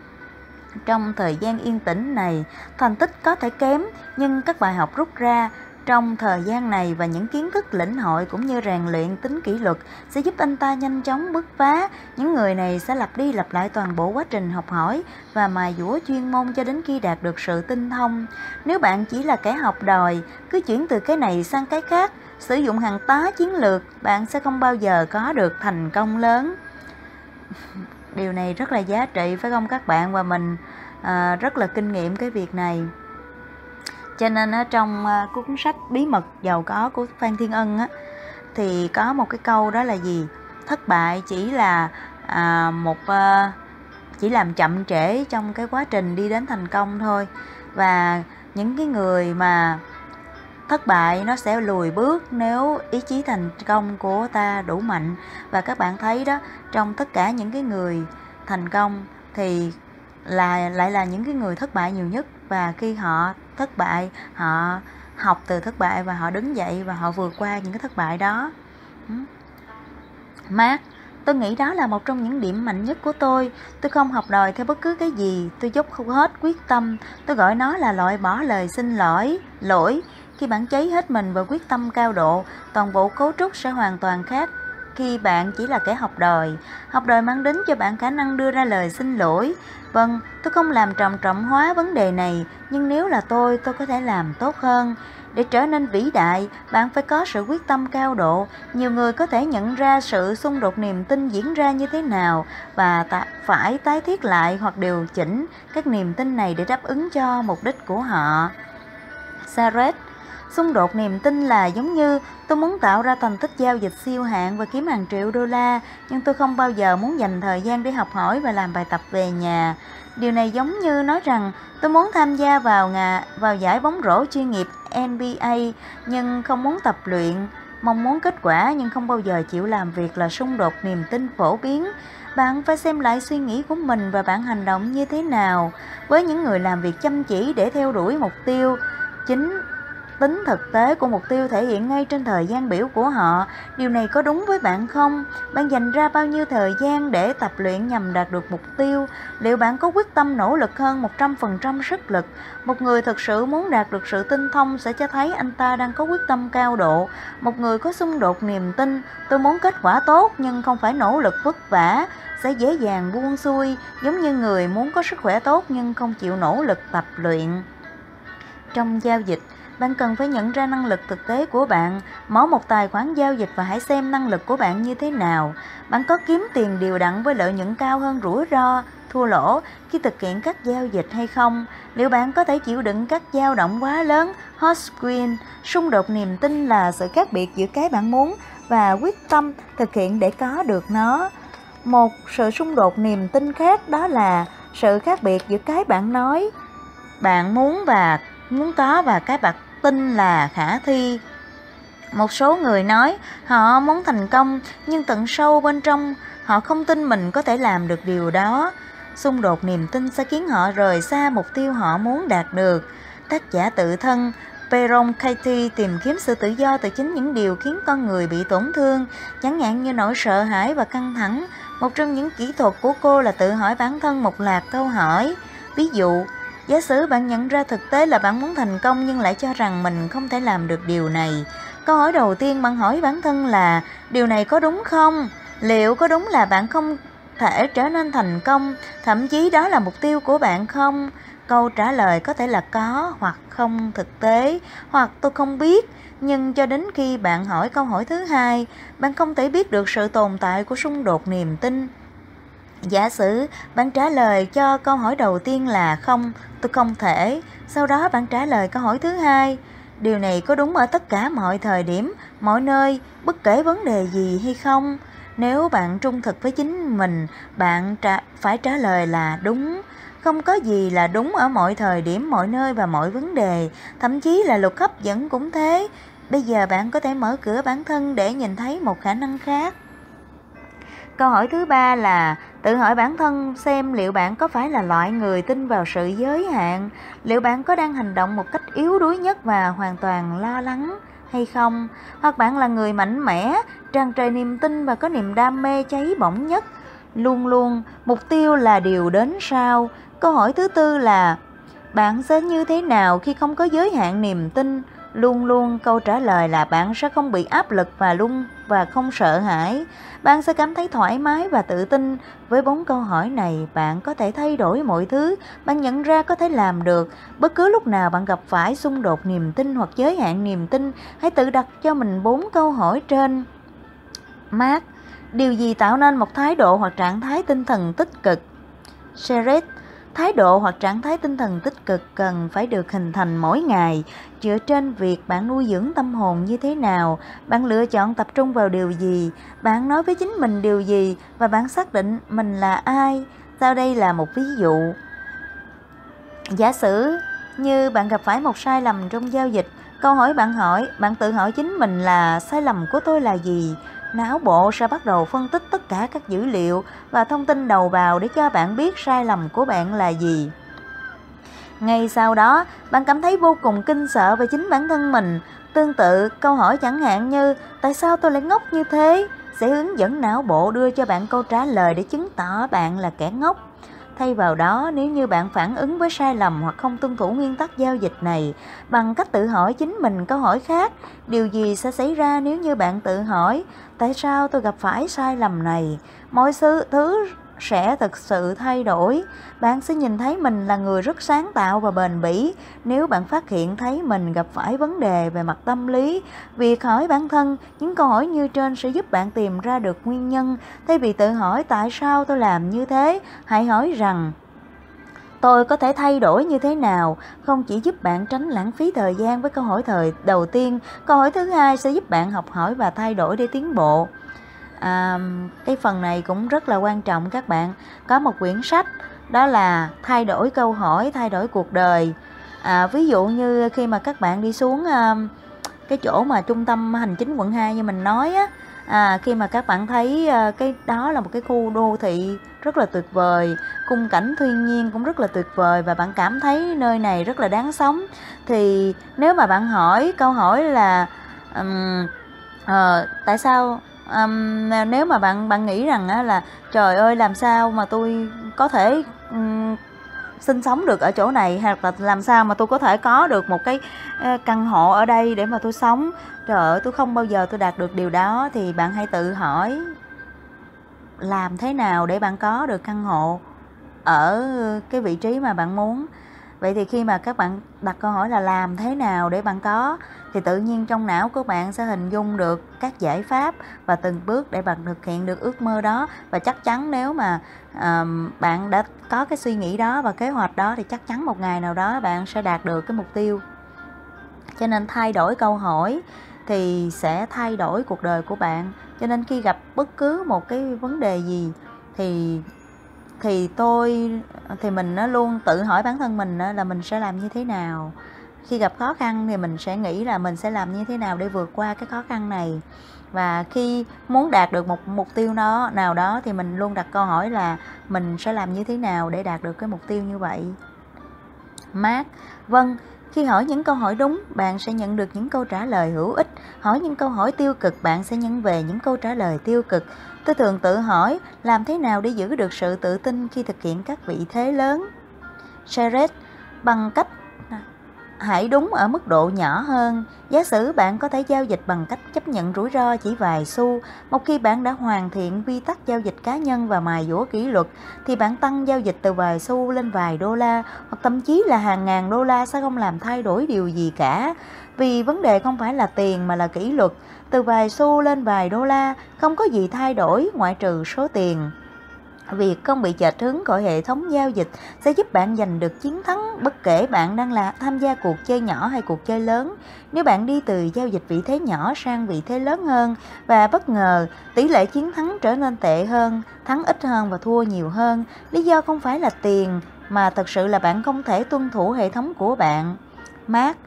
Trong thời gian yên tĩnh này, thành tích có thể kém, nhưng các bài học rút ra trong thời gian này và những kiến thức lĩnh hội cũng như rèn luyện tính kỷ luật sẽ giúp anh ta nhanh chóng bứt phá. Những người này sẽ lặp đi lặp lại toàn bộ quá trình học hỏi và mài dũa chuyên môn cho đến khi đạt được sự tinh thông. Nếu bạn chỉ là kẻ học đòi, cứ chuyển từ cái này sang cái khác, sử dụng hàng tá chiến lược, bạn sẽ không bao giờ có được thành công lớn. Điều này rất là giá trị phải không các bạn và mình à, rất là kinh nghiệm cái việc này cho nên ở trong ờ, cuốn sách bí mật giàu có của phan thiên ân á thì có một cái câu đó là gì? Thất bại chỉ là à, một à, chỉ làm chậm trễ trong cái quá trình đi đến thành công thôi. Và những cái người mà thất bại nó sẽ lùi bước nếu ý chí thành công của ta đủ mạnh. Và các bạn thấy đó trong tất cả những cái người thành công thì là lại là những cái người thất bại nhiều nhất. Và khi họ thất bại họ học từ thất bại và họ đứng dậy và họ vượt qua những cái thất bại đó mát Tôi nghĩ đó là một trong những điểm mạnh nhất của tôi. Tôi không học đòi theo bất cứ cái gì. Tôi dốc không hết quyết tâm. Tôi gọi nó là loại bỏ lời xin lỗi. Lỗi. Khi bạn cháy hết mình và quyết tâm cao độ, toàn bộ cấu trúc sẽ hoàn toàn khác khi bạn chỉ là kẻ học đòi. Học đòi mang đến cho bạn khả năng đưa ra lời xin lỗi. Vâng, tôi không làm trầm trọng hóa vấn đề này, nhưng nếu là tôi, tôi có thể làm tốt hơn. Để trở nên vĩ đại, bạn phải có sự quyết tâm cao độ. Nhiều người có thể nhận ra sự xung đột niềm tin diễn ra như thế nào và ta phải tái thiết lại hoặc điều chỉnh các niềm tin này để đáp ứng cho mục đích của họ. Saret Xung đột niềm tin là giống như tôi muốn tạo ra thành tích giao dịch siêu hạng và kiếm hàng triệu đô la, nhưng tôi không bao giờ muốn dành thời gian để học hỏi và làm bài tập về nhà. Điều này giống như nói rằng tôi muốn tham gia vào ngà, vào giải bóng rổ chuyên nghiệp NBA nhưng không muốn tập luyện, mong muốn kết quả nhưng không bao giờ chịu làm việc là xung đột niềm tin phổ biến. Bạn phải xem lại suy nghĩ của mình và bạn hành động như thế nào. Với những người làm việc chăm chỉ để theo đuổi mục tiêu, chính tính thực tế của mục tiêu thể hiện ngay trên thời gian biểu của họ. Điều này có đúng với bạn không? Bạn dành ra bao nhiêu thời gian để tập luyện nhằm đạt được mục tiêu? Liệu bạn có quyết tâm nỗ lực hơn 100% sức lực? Một người thực sự muốn đạt được sự tinh thông sẽ cho thấy anh ta đang có quyết tâm cao độ. Một người có xung đột niềm tin, tôi muốn kết quả tốt nhưng không phải nỗ lực vất vả, sẽ dễ dàng buông xuôi, giống như người muốn có sức khỏe tốt nhưng không chịu nỗ lực tập luyện. Trong giao dịch, bạn cần phải nhận ra năng lực thực tế của bạn, mở một tài khoản giao dịch và hãy xem năng lực của bạn như thế nào. Bạn có kiếm tiền điều đặn với lợi nhuận cao hơn rủi ro, thua lỗ khi thực hiện các giao dịch hay không? Liệu bạn có thể chịu đựng các dao động quá lớn, hot screen, xung đột niềm tin là sự khác biệt giữa cái bạn muốn và quyết tâm thực hiện để có được nó. Một sự xung đột niềm tin khác đó là sự khác biệt giữa cái bạn nói bạn muốn và muốn có và cái bạn tin là khả thi một số người nói họ muốn thành công nhưng tận sâu bên trong họ không tin mình có thể làm được điều đó xung đột niềm tin sẽ khiến họ rời xa mục tiêu họ muốn đạt được tác giả tự thân Peron Katie tìm kiếm sự tự do từ chính những điều khiến con người bị tổn thương, chẳng hạn như nỗi sợ hãi và căng thẳng. Một trong những kỹ thuật của cô là tự hỏi bản thân một loạt câu hỏi. Ví dụ, Giả sử bạn nhận ra thực tế là bạn muốn thành công nhưng lại cho rằng mình không thể làm được điều này. Câu hỏi đầu tiên bạn hỏi bản thân là điều này có đúng không? Liệu có đúng là bạn không thể trở nên thành công, thậm chí đó là mục tiêu của bạn không? Câu trả lời có thể là có hoặc không thực tế, hoặc tôi không biết. Nhưng cho đến khi bạn hỏi câu hỏi thứ hai, bạn không thể biết được sự tồn tại của xung đột niềm tin. Giả sử bạn trả lời cho câu hỏi đầu tiên là không, tôi không thể. Sau đó bạn trả lời câu hỏi thứ hai. Điều này có đúng ở tất cả mọi thời điểm, mọi nơi, bất kể vấn đề gì hay không? Nếu bạn trung thực với chính mình, bạn trả, phải trả lời là đúng. Không có gì là đúng ở mọi thời điểm, mọi nơi và mọi vấn đề, thậm chí là luật hấp dẫn cũng thế. Bây giờ bạn có thể mở cửa bản thân để nhìn thấy một khả năng khác. Câu hỏi thứ ba là tự hỏi bản thân xem liệu bạn có phải là loại người tin vào sự giới hạn, liệu bạn có đang hành động một cách yếu đuối nhất và hoàn toàn lo lắng hay không, hoặc bạn là người mạnh mẽ, tràn trề niềm tin và có niềm đam mê cháy bỏng nhất. Luôn luôn mục tiêu là điều đến sau. Câu hỏi thứ tư là bạn sẽ như thế nào khi không có giới hạn niềm tin? Luôn luôn câu trả lời là bạn sẽ không bị áp lực và luôn và không sợ hãi. Bạn sẽ cảm thấy thoải mái và tự tin. Với bốn câu hỏi này, bạn có thể thay đổi mọi thứ. Bạn nhận ra có thể làm được. Bất cứ lúc nào bạn gặp phải xung đột niềm tin hoặc giới hạn niềm tin, hãy tự đặt cho mình bốn câu hỏi trên. Mark, điều gì tạo nên một thái độ hoặc trạng thái tinh thần tích cực? seret Thái độ hoặc trạng thái tinh thần tích cực cần phải được hình thành mỗi ngày, dựa trên việc bạn nuôi dưỡng tâm hồn như thế nào, bạn lựa chọn tập trung vào điều gì, bạn nói với chính mình điều gì và bạn xác định mình là ai. Sau đây là một ví dụ. Giả sử như bạn gặp phải một sai lầm trong giao dịch, câu hỏi bạn hỏi bạn tự hỏi chính mình là sai lầm của tôi là gì não bộ sẽ bắt đầu phân tích tất cả các dữ liệu và thông tin đầu vào để cho bạn biết sai lầm của bạn là gì. Ngay sau đó, bạn cảm thấy vô cùng kinh sợ về chính bản thân mình. Tương tự, câu hỏi chẳng hạn như, tại sao tôi lại ngốc như thế? sẽ hướng dẫn não bộ đưa cho bạn câu trả lời để chứng tỏ bạn là kẻ ngốc. Thay vào đó, nếu như bạn phản ứng với sai lầm hoặc không tuân thủ nguyên tắc giao dịch này bằng cách tự hỏi chính mình câu hỏi khác, điều gì sẽ xảy ra nếu như bạn tự hỏi tại sao tôi gặp phải sai lầm này? Mọi sự thứ sẽ thực sự thay đổi. Bạn sẽ nhìn thấy mình là người rất sáng tạo và bền bỉ nếu bạn phát hiện thấy mình gặp phải vấn đề về mặt tâm lý. Việc hỏi bản thân, những câu hỏi như trên sẽ giúp bạn tìm ra được nguyên nhân thay vì tự hỏi tại sao tôi làm như thế. Hãy hỏi rằng, tôi có thể thay đổi như thế nào không chỉ giúp bạn tránh lãng phí thời gian với câu hỏi thời đầu tiên, câu hỏi thứ hai sẽ giúp bạn học hỏi và thay đổi để tiến bộ à, cái phần này cũng rất là quan trọng các bạn. Có một quyển sách đó là thay đổi câu hỏi thay đổi cuộc đời. À, ví dụ như khi mà các bạn đi xuống à, cái chỗ mà trung tâm hành chính quận 2 như mình nói á à, khi mà các bạn thấy à, cái đó là một cái khu đô thị rất là tuyệt vời khung cảnh thiên nhiên cũng rất là tuyệt vời và bạn cảm thấy nơi này rất là đáng sống thì nếu mà bạn hỏi câu hỏi là um, à, tại sao um, nếu mà bạn bạn nghĩ rằng á, là trời ơi làm sao mà tôi có thể um, sinh sống được ở chỗ này hoặc là làm sao mà tôi có thể có được một cái ờ, căn hộ ở đây để mà tôi sống? Trời ơi tôi không bao giờ tôi đạt được điều đó thì bạn hãy tự hỏi làm thế nào để bạn có được căn hộ ở cái vị trí mà bạn muốn? Vậy thì khi mà các bạn đặt câu hỏi là làm thế nào để bạn có thì tự nhiên trong não của bạn sẽ hình dung được các giải pháp và từng bước để bạn thực hiện được ước mơ đó. Và chắc chắn nếu mà um, bạn đã có cái suy nghĩ đó và kế hoạch đó thì chắc chắn một ngày nào đó bạn sẽ đạt được cái mục tiêu. Cho nên thay đổi câu hỏi thì sẽ thay đổi cuộc đời của bạn. Cho nên khi gặp bất cứ một cái vấn đề gì thì thì tôi thì mình nó luôn tự hỏi bản thân mình là mình sẽ làm như thế nào khi gặp khó khăn thì mình sẽ nghĩ là mình sẽ làm như thế nào để vượt qua cái khó khăn này. Và khi muốn đạt được một mục tiêu đó nào đó thì mình luôn đặt câu hỏi là mình sẽ làm như thế nào để đạt được cái mục tiêu như vậy? Mát vâng khi hỏi những câu hỏi đúng, bạn sẽ nhận được những câu trả lời hữu ích. Hỏi những câu hỏi tiêu cực, bạn sẽ nhận về những câu trả lời tiêu cực. Tôi thường tự hỏi, làm thế nào để giữ được sự tự tin khi thực hiện các vị thế lớn? Seret bằng cách hãy đúng ở mức độ nhỏ hơn. Giả sử bạn có thể giao dịch bằng cách chấp nhận rủi ro chỉ vài xu, một khi bạn đã hoàn thiện quy tắc giao dịch cá nhân và mài dũa kỷ luật, thì bạn tăng giao dịch từ vài xu lên vài đô la, hoặc thậm chí là hàng ngàn đô la sẽ không làm thay đổi điều gì cả. Vì vấn đề không phải là tiền mà là kỷ luật, từ vài xu lên vài đô la, không có gì thay đổi ngoại trừ số tiền. Việc không bị chệch hướng của hệ thống giao dịch sẽ giúp bạn giành được chiến thắng bất kể bạn đang là tham gia cuộc chơi nhỏ hay cuộc chơi lớn. Nếu bạn đi từ giao dịch vị thế nhỏ sang vị thế lớn hơn và bất ngờ tỷ lệ chiến thắng trở nên tệ hơn, thắng ít hơn và thua nhiều hơn, lý do không phải là tiền mà thật sự là bạn không thể tuân thủ hệ thống của bạn. Mark,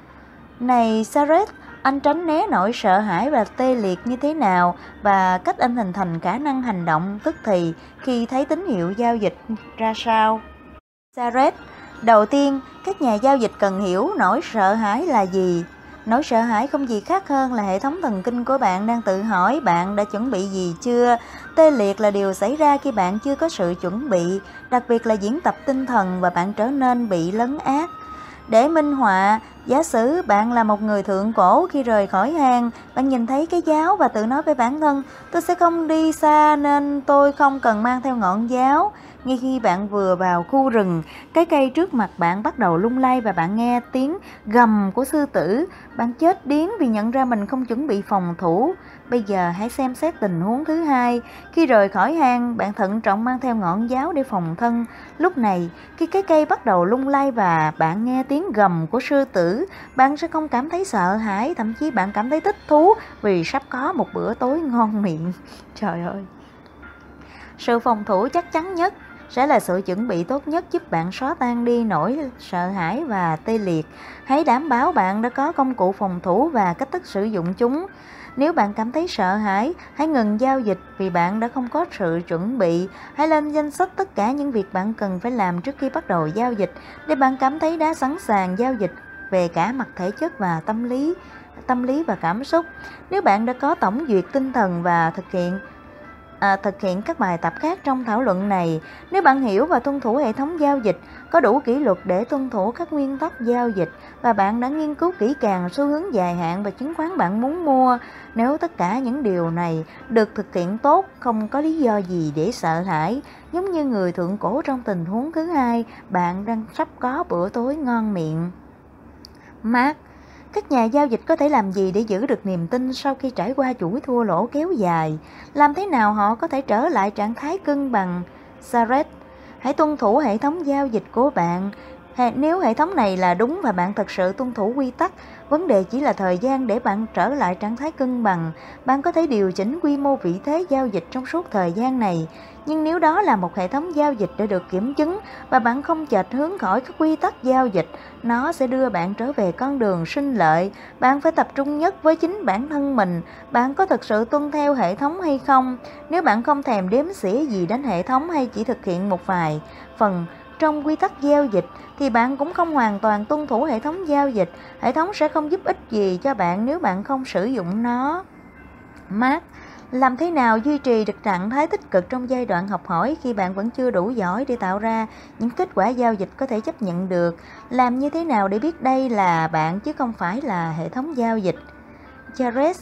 này Saret, anh tránh né nỗi sợ hãi và tê liệt như thế nào và cách anh hình thành khả năng hành động tức thì khi thấy tín hiệu giao dịch ra sao. Saret, đầu tiên, các nhà giao dịch cần hiểu nỗi sợ hãi là gì. Nỗi sợ hãi không gì khác hơn là hệ thống thần kinh của bạn đang tự hỏi bạn đã chuẩn bị gì chưa. Tê liệt là điều xảy ra khi bạn chưa có sự chuẩn bị, đặc biệt là diễn tập tinh thần và bạn trở nên bị lấn át. Để minh họa, Giả sử bạn là một người thượng cổ khi rời khỏi hang, bạn nhìn thấy cái giáo và tự nói với bản thân, tôi sẽ không đi xa nên tôi không cần mang theo ngọn giáo. Ngay khi bạn vừa vào khu rừng, cái cây trước mặt bạn bắt đầu lung lay và bạn nghe tiếng gầm của sư tử. Bạn chết điếng vì nhận ra mình không chuẩn bị phòng thủ. Bây giờ hãy xem xét tình huống thứ hai. Khi rời khỏi hang, bạn thận trọng mang theo ngọn giáo để phòng thân. Lúc này, khi cái cây bắt đầu lung lay và bạn nghe tiếng gầm của sư tử, bạn sẽ không cảm thấy sợ hãi, thậm chí bạn cảm thấy thích thú vì sắp có một bữa tối ngon miệng. Trời ơi! Sự phòng thủ chắc chắn nhất sẽ là sự chuẩn bị tốt nhất giúp bạn xóa tan đi nỗi sợ hãi và tê liệt. Hãy đảm bảo bạn đã có công cụ phòng thủ và cách thức sử dụng chúng. Nếu bạn cảm thấy sợ hãi, hãy ngừng giao dịch vì bạn đã không có sự chuẩn bị. Hãy lên danh sách tất cả những việc bạn cần phải làm trước khi bắt đầu giao dịch để bạn cảm thấy đã sẵn sàng giao dịch về cả mặt thể chất và tâm lý tâm lý và cảm xúc. Nếu bạn đã có tổng duyệt tinh thần và thực hiện à, thực hiện các bài tập khác trong thảo luận này, nếu bạn hiểu và tuân thủ hệ thống giao dịch, có đủ kỷ luật để tuân thủ các nguyên tắc giao dịch và bạn đã nghiên cứu kỹ càng xu hướng dài hạn và chứng khoán bạn muốn mua, nếu tất cả những điều này được thực hiện tốt, không có lý do gì để sợ hãi, giống như người thượng cổ trong tình huống thứ hai, bạn đang sắp có bữa tối ngon miệng. Mark các nhà giao dịch có thể làm gì để giữ được niềm tin sau khi trải qua chuỗi thua lỗ kéo dài? Làm thế nào họ có thể trở lại trạng thái cân bằng? Saret, hãy tuân thủ hệ thống giao dịch của bạn. Nếu hệ thống này là đúng và bạn thật sự tuân thủ quy tắc, vấn đề chỉ là thời gian để bạn trở lại trạng thái cân bằng. Bạn có thể điều chỉnh quy mô vị thế giao dịch trong suốt thời gian này nhưng nếu đó là một hệ thống giao dịch đã được kiểm chứng và bạn không chệch hướng khỏi các quy tắc giao dịch, nó sẽ đưa bạn trở về con đường sinh lợi. Bạn phải tập trung nhất với chính bản thân mình. Bạn có thực sự tuân theo hệ thống hay không? Nếu bạn không thèm đếm xỉa gì đến hệ thống hay chỉ thực hiện một vài phần trong quy tắc giao dịch thì bạn cũng không hoàn toàn tuân thủ hệ thống giao dịch. Hệ thống sẽ không giúp ích gì cho bạn nếu bạn không sử dụng nó. mát làm thế nào duy trì được trạng thái tích cực trong giai đoạn học hỏi khi bạn vẫn chưa đủ giỏi để tạo ra những kết quả giao dịch có thể chấp nhận được? Làm như thế nào để biết đây là bạn chứ không phải là hệ thống giao dịch? Jared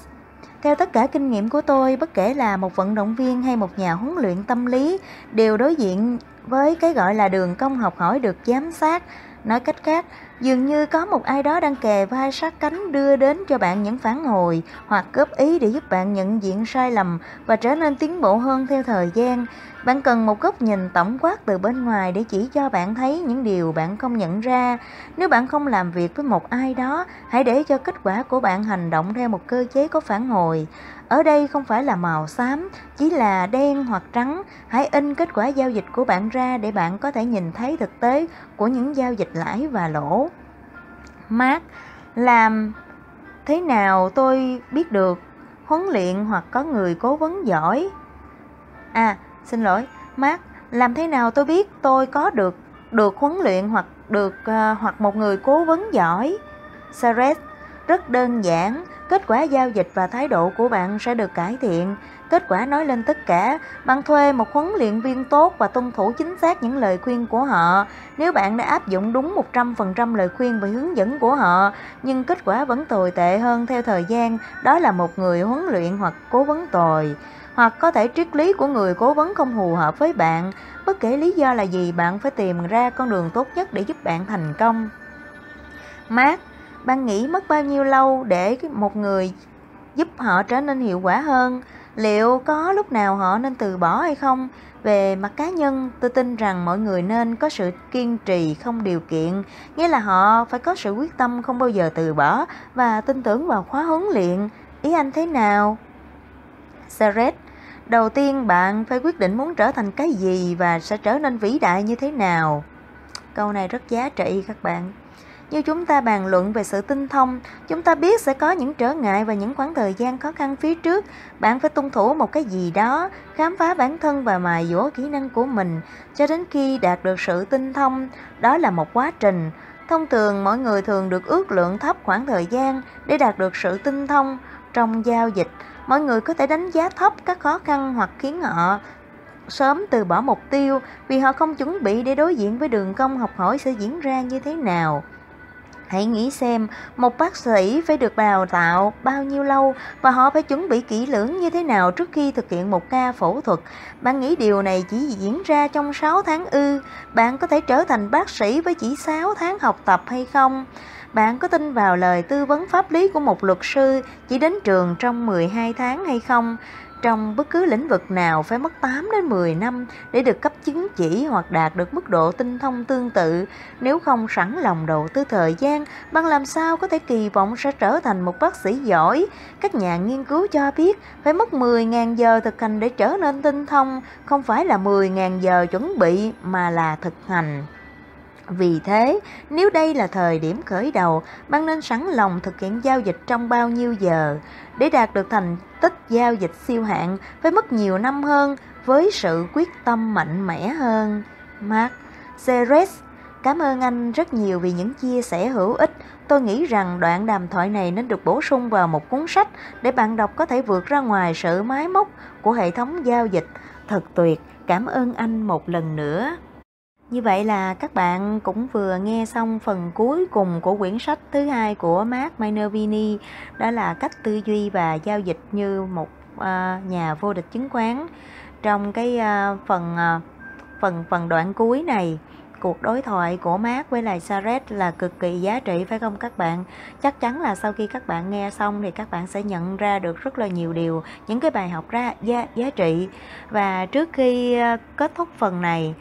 theo tất cả kinh nghiệm của tôi, bất kể là một vận động viên hay một nhà huấn luyện tâm lý đều đối diện với cái gọi là đường công học hỏi được giám sát Nói cách khác, dường như có một ai đó đang kề vai sát cánh đưa đến cho bạn những phản hồi hoặc góp ý để giúp bạn nhận diện sai lầm và trở nên tiến bộ hơn theo thời gian. Bạn cần một góc nhìn tổng quát từ bên ngoài để chỉ cho bạn thấy những điều bạn không nhận ra. Nếu bạn không làm việc với một ai đó, hãy để cho kết quả của bạn hành động theo một cơ chế có phản hồi. Ở đây không phải là màu xám, chỉ là đen hoặc trắng. Hãy in kết quả giao dịch của bạn ra để bạn có thể nhìn thấy thực tế của những giao dịch lãi và lỗ. Mark, làm thế nào tôi biết được huấn luyện hoặc có người cố vấn giỏi? À, xin lỗi, Mark, làm thế nào tôi biết tôi có được được huấn luyện hoặc được uh, hoặc một người cố vấn giỏi? Sarah, rất đơn giản, kết quả giao dịch và thái độ của bạn sẽ được cải thiện. Kết quả nói lên tất cả, bạn thuê một huấn luyện viên tốt và tuân thủ chính xác những lời khuyên của họ. Nếu bạn đã áp dụng đúng 100% lời khuyên và hướng dẫn của họ, nhưng kết quả vẫn tồi tệ hơn theo thời gian, đó là một người huấn luyện hoặc cố vấn tồi. Hoặc có thể triết lý của người cố vấn không phù hợp với bạn, bất kể lý do là gì bạn phải tìm ra con đường tốt nhất để giúp bạn thành công. mát bạn nghĩ mất bao nhiêu lâu để một người giúp họ trở nên hiệu quả hơn? Liệu có lúc nào họ nên từ bỏ hay không? Về mặt cá nhân, tôi tin rằng mọi người nên có sự kiên trì không điều kiện, nghĩa là họ phải có sự quyết tâm không bao giờ từ bỏ và tin tưởng vào khóa huấn luyện. Ý anh thế nào? Saret, đầu tiên bạn phải quyết định muốn trở thành cái gì và sẽ trở nên vĩ đại như thế nào. Câu này rất giá trị các bạn. Như chúng ta bàn luận về sự tinh thông, chúng ta biết sẽ có những trở ngại và những khoảng thời gian khó khăn phía trước. Bạn phải tuân thủ một cái gì đó, khám phá bản thân và mài dũa kỹ năng của mình cho đến khi đạt được sự tinh thông. Đó là một quá trình. Thông thường, mỗi người thường được ước lượng thấp khoảng thời gian để đạt được sự tinh thông trong giao dịch. Mọi người có thể đánh giá thấp các khó khăn hoặc khiến họ sớm từ bỏ mục tiêu vì họ không chuẩn bị để đối diện với đường công học hỏi sẽ diễn ra như thế nào. Hãy nghĩ xem, một bác sĩ phải được đào tạo bao nhiêu lâu và họ phải chuẩn bị kỹ lưỡng như thế nào trước khi thực hiện một ca phẫu thuật. Bạn nghĩ điều này chỉ diễn ra trong 6 tháng ư? Bạn có thể trở thành bác sĩ với chỉ 6 tháng học tập hay không? Bạn có tin vào lời tư vấn pháp lý của một luật sư chỉ đến trường trong 12 tháng hay không? Trong bất cứ lĩnh vực nào phải mất 8 đến 10 năm để được cấp chứng chỉ hoặc đạt được mức độ tinh thông tương tự. Nếu không sẵn lòng đầu tư thời gian, bạn làm sao có thể kỳ vọng sẽ trở thành một bác sĩ giỏi? Các nhà nghiên cứu cho biết phải mất 10.000 giờ thực hành để trở nên tinh thông, không phải là 10.000 giờ chuẩn bị mà là thực hành. Vì thế, nếu đây là thời điểm khởi đầu, bạn nên sẵn lòng thực hiện giao dịch trong bao nhiêu giờ. Để đạt được thành tích giao dịch siêu hạng phải mất nhiều năm hơn với sự quyết tâm mạnh mẽ hơn. Mark Ceres Cảm ơn anh rất nhiều vì những chia sẻ hữu ích. Tôi nghĩ rằng đoạn đàm thoại này nên được bổ sung vào một cuốn sách để bạn đọc có thể vượt ra ngoài sự máy móc của hệ thống giao dịch. Thật tuyệt, cảm ơn anh một lần nữa. Như vậy là các bạn cũng vừa nghe xong phần cuối cùng của quyển sách thứ hai của Mark Minervini, đó là cách tư duy và giao dịch như một à, nhà vô địch chứng khoán. Trong cái à, phần à, phần phần đoạn cuối này, cuộc đối thoại của Mark với lại Saret là cực kỳ giá trị phải không các bạn? Chắc chắn là sau khi các bạn nghe xong thì các bạn sẽ nhận ra được rất là nhiều điều, những cái bài học ra giá giá trị. Và trước khi kết thúc phần này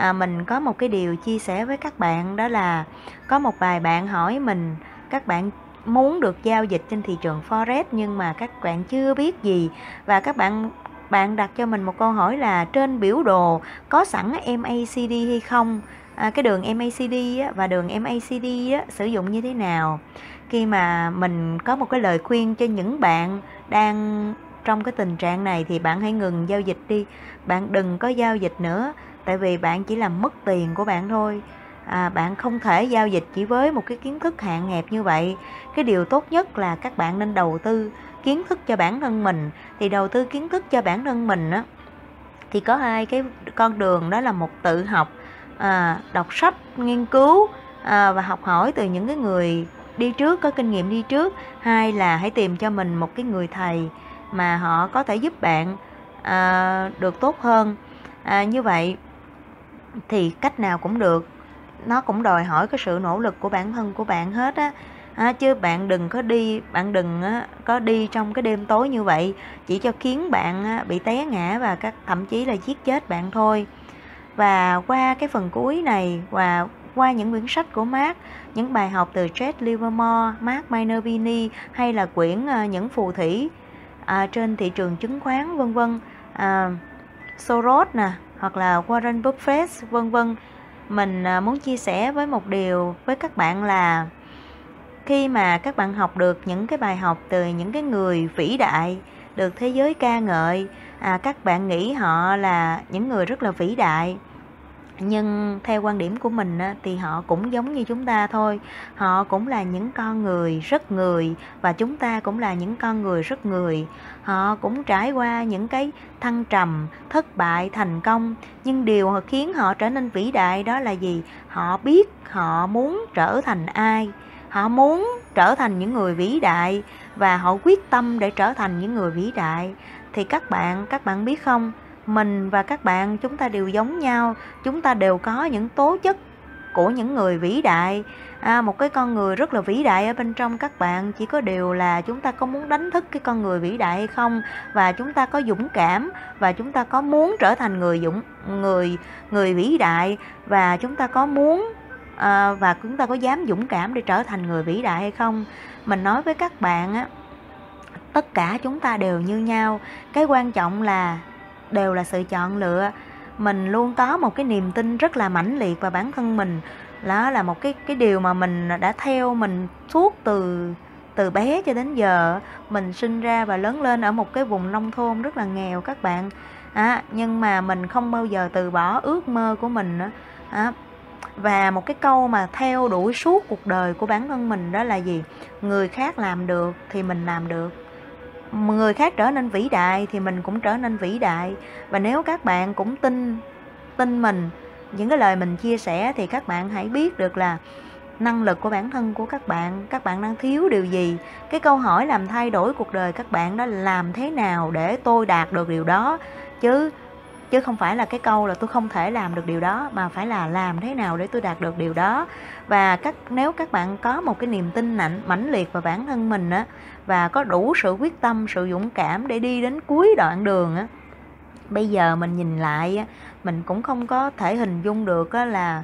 à, mình có một cái điều chia sẻ với các bạn đó là có một vài bạn hỏi mình các bạn muốn được giao dịch trên thị trường forex nhưng mà các bạn chưa biết gì. Và các bạn bạn đặt cho mình một câu hỏi là trên biểu đồ có sẵn MACD hay không? À, cái đường MACD á, và đường MACD á, sử dụng như thế nào? Khi mà mình có một cái lời khuyên cho những bạn đang trong cái tình trạng này thì bạn hãy ngừng giao dịch đi. Bạn đừng có giao dịch nữa tại vì bạn chỉ làm mất tiền của bạn thôi. À, bạn không thể giao dịch chỉ với một cái kiến thức hạn hẹp như vậy. Cái điều tốt nhất là các bạn nên đầu tư kiến thức cho bản thân mình. Thì đầu tư kiến thức cho bản thân mình á thì có hai cái con đường đó là một tự học à, đọc sách nghiên cứu à, và học hỏi từ những cái người đi trước có kinh nghiệm đi trước. Hai là hãy tìm cho mình một cái người thầy mà họ có thể giúp bạn à, được tốt hơn. À, như vậy thì cách nào cũng được. Nó cũng đòi hỏi cái sự nỗ lực của bản thân của bạn hết á. À, chứ bạn đừng có đi bạn đừng á, có đi trong cái đêm tối như vậy chỉ cho khiến bạn á, bị té ngã và các thậm chí là giết chết bạn thôi. Và qua cái phần cuối này và qua những quyển sách của Mark, những bài học từ Chet Livermore, Mark Minervini hay là quyển uh, những phù thủy à, trên thị trường chứng khoán vân vân, à, Soros nè, hoặc là Warren Buffett vân vân. Mình à, muốn chia sẻ với một điều với các bạn là khi mà các bạn học được những cái bài học từ những cái người vĩ đại được thế giới ca ngợi à, các bạn nghĩ họ là những người rất là vĩ đại. Nhưng theo quan điểm của mình thì họ cũng giống như chúng ta thôi. Họ cũng là những con người rất người và chúng ta cũng là những con người rất người họ cũng trải qua những cái thăng trầm, thất bại, thành công. Nhưng điều khiến họ trở nên vĩ đại đó là gì? Họ biết họ muốn trở thành ai. Họ muốn trở thành những người vĩ đại và họ quyết tâm để trở thành những người vĩ đại. Thì các bạn các bạn biết không? Mình và các bạn chúng ta đều giống nhau. Chúng ta đều có những tố chất của những người vĩ đại. À, một cái con người rất là vĩ đại ở bên trong các bạn chỉ có điều là chúng ta có muốn đánh thức cái con người vĩ đại hay không? Và chúng ta có dũng cảm và chúng ta có muốn trở thành người dũng người người vĩ đại và chúng ta có muốn à, và chúng ta có dám dũng cảm để trở thành người vĩ đại hay không? Mình nói với các bạn á tất cả chúng ta đều như nhau. Cái quan trọng là đều là sự chọn lựa mình luôn có một cái niềm tin rất là mãnh liệt vào bản thân mình. Đó là một cái cái điều mà mình đã theo mình suốt từ từ bé cho đến giờ. Mình sinh ra và lớn lên ở một cái vùng nông thôn rất là nghèo các bạn. À, nhưng mà mình không bao giờ từ bỏ ước mơ của mình nữa à, và một cái câu mà theo đuổi suốt cuộc đời của bản thân mình đó là gì? Người khác làm được thì mình làm được người khác trở nên vĩ đại thì mình cũng trở nên vĩ đại. Và nếu các bạn cũng tin tin mình, những cái lời mình chia sẻ thì các bạn hãy biết được là năng lực của bản thân của các bạn các bạn đang thiếu điều gì. Cái câu hỏi làm thay đổi cuộc đời các bạn đó làm thế nào để tôi đạt được điều đó? Chứ chứ không phải là cái câu là tôi không thể làm được điều đó, mà phải là làm thế nào để tôi đạt được điều đó. Và các, nếu các bạn có một cái niềm tin mạnh, mãnh liệt vào bản thân mình á, và có đủ sự quyết tâm, sự dũng cảm để đi đến cuối đoạn đường á, bây giờ mình nhìn lại á, mình cũng không có thể hình dung được á là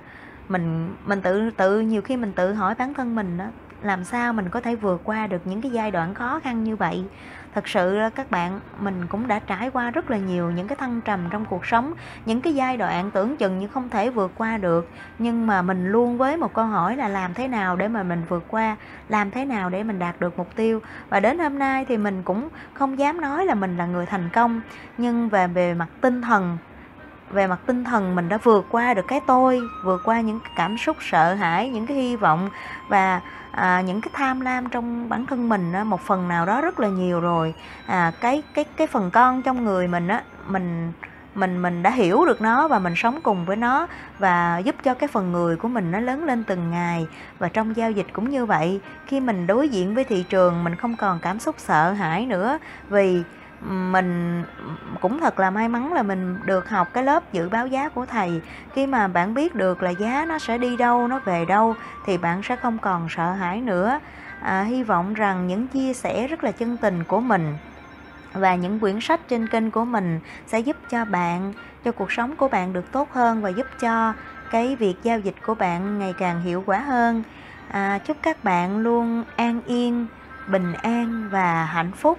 mình mình tự tự nhiều khi mình tự hỏi bản thân mình á, làm sao mình có thể vượt qua được những cái giai đoạn khó khăn như vậy? Thật sự các bạn, mình cũng đã trải qua rất là nhiều những cái thăng trầm trong cuộc sống, những cái giai đoạn tưởng chừng như không thể vượt qua được. Nhưng mà mình luôn với một câu hỏi là làm thế nào để mà mình vượt qua, làm thế nào để mình đạt được mục tiêu? Và đến hôm nay thì mình cũng không dám nói là mình là người thành công, nhưng về về mặt tinh thần, về mặt tinh thần mình đã vượt qua được cái tôi, vượt qua những cảm xúc sợ hãi, những cái hy vọng. Và à, những cái tham lam trong bản thân mình á, một phần nào đó rất là nhiều rồi. À, cái cái cái phần con trong người mình á mình mình mình đã hiểu được nó và mình sống cùng với nó và giúp cho cái phần người của mình nó lớn lên từng ngày. Và trong giao dịch cũng như vậy khi mình đối diện với thị trường mình không còn cảm xúc sợ hãi nữa vì mình cũng thật là may mắn là mình được học cái lớp dự báo giá của thầy. Khi mà bạn biết được là giá nó sẽ đi đâu nó về đâu thì bạn sẽ không còn sợ hãi nữa. À, hy vọng rằng những chia sẻ rất là chân tình của mình và những quyển sách trên kênh của mình sẽ giúp cho bạn cho cuộc sống của bạn được tốt hơn và giúp cho cái việc giao dịch của bạn ngày càng hiệu quả hơn. À, chúc các bạn luôn an yên bình an và hạnh phúc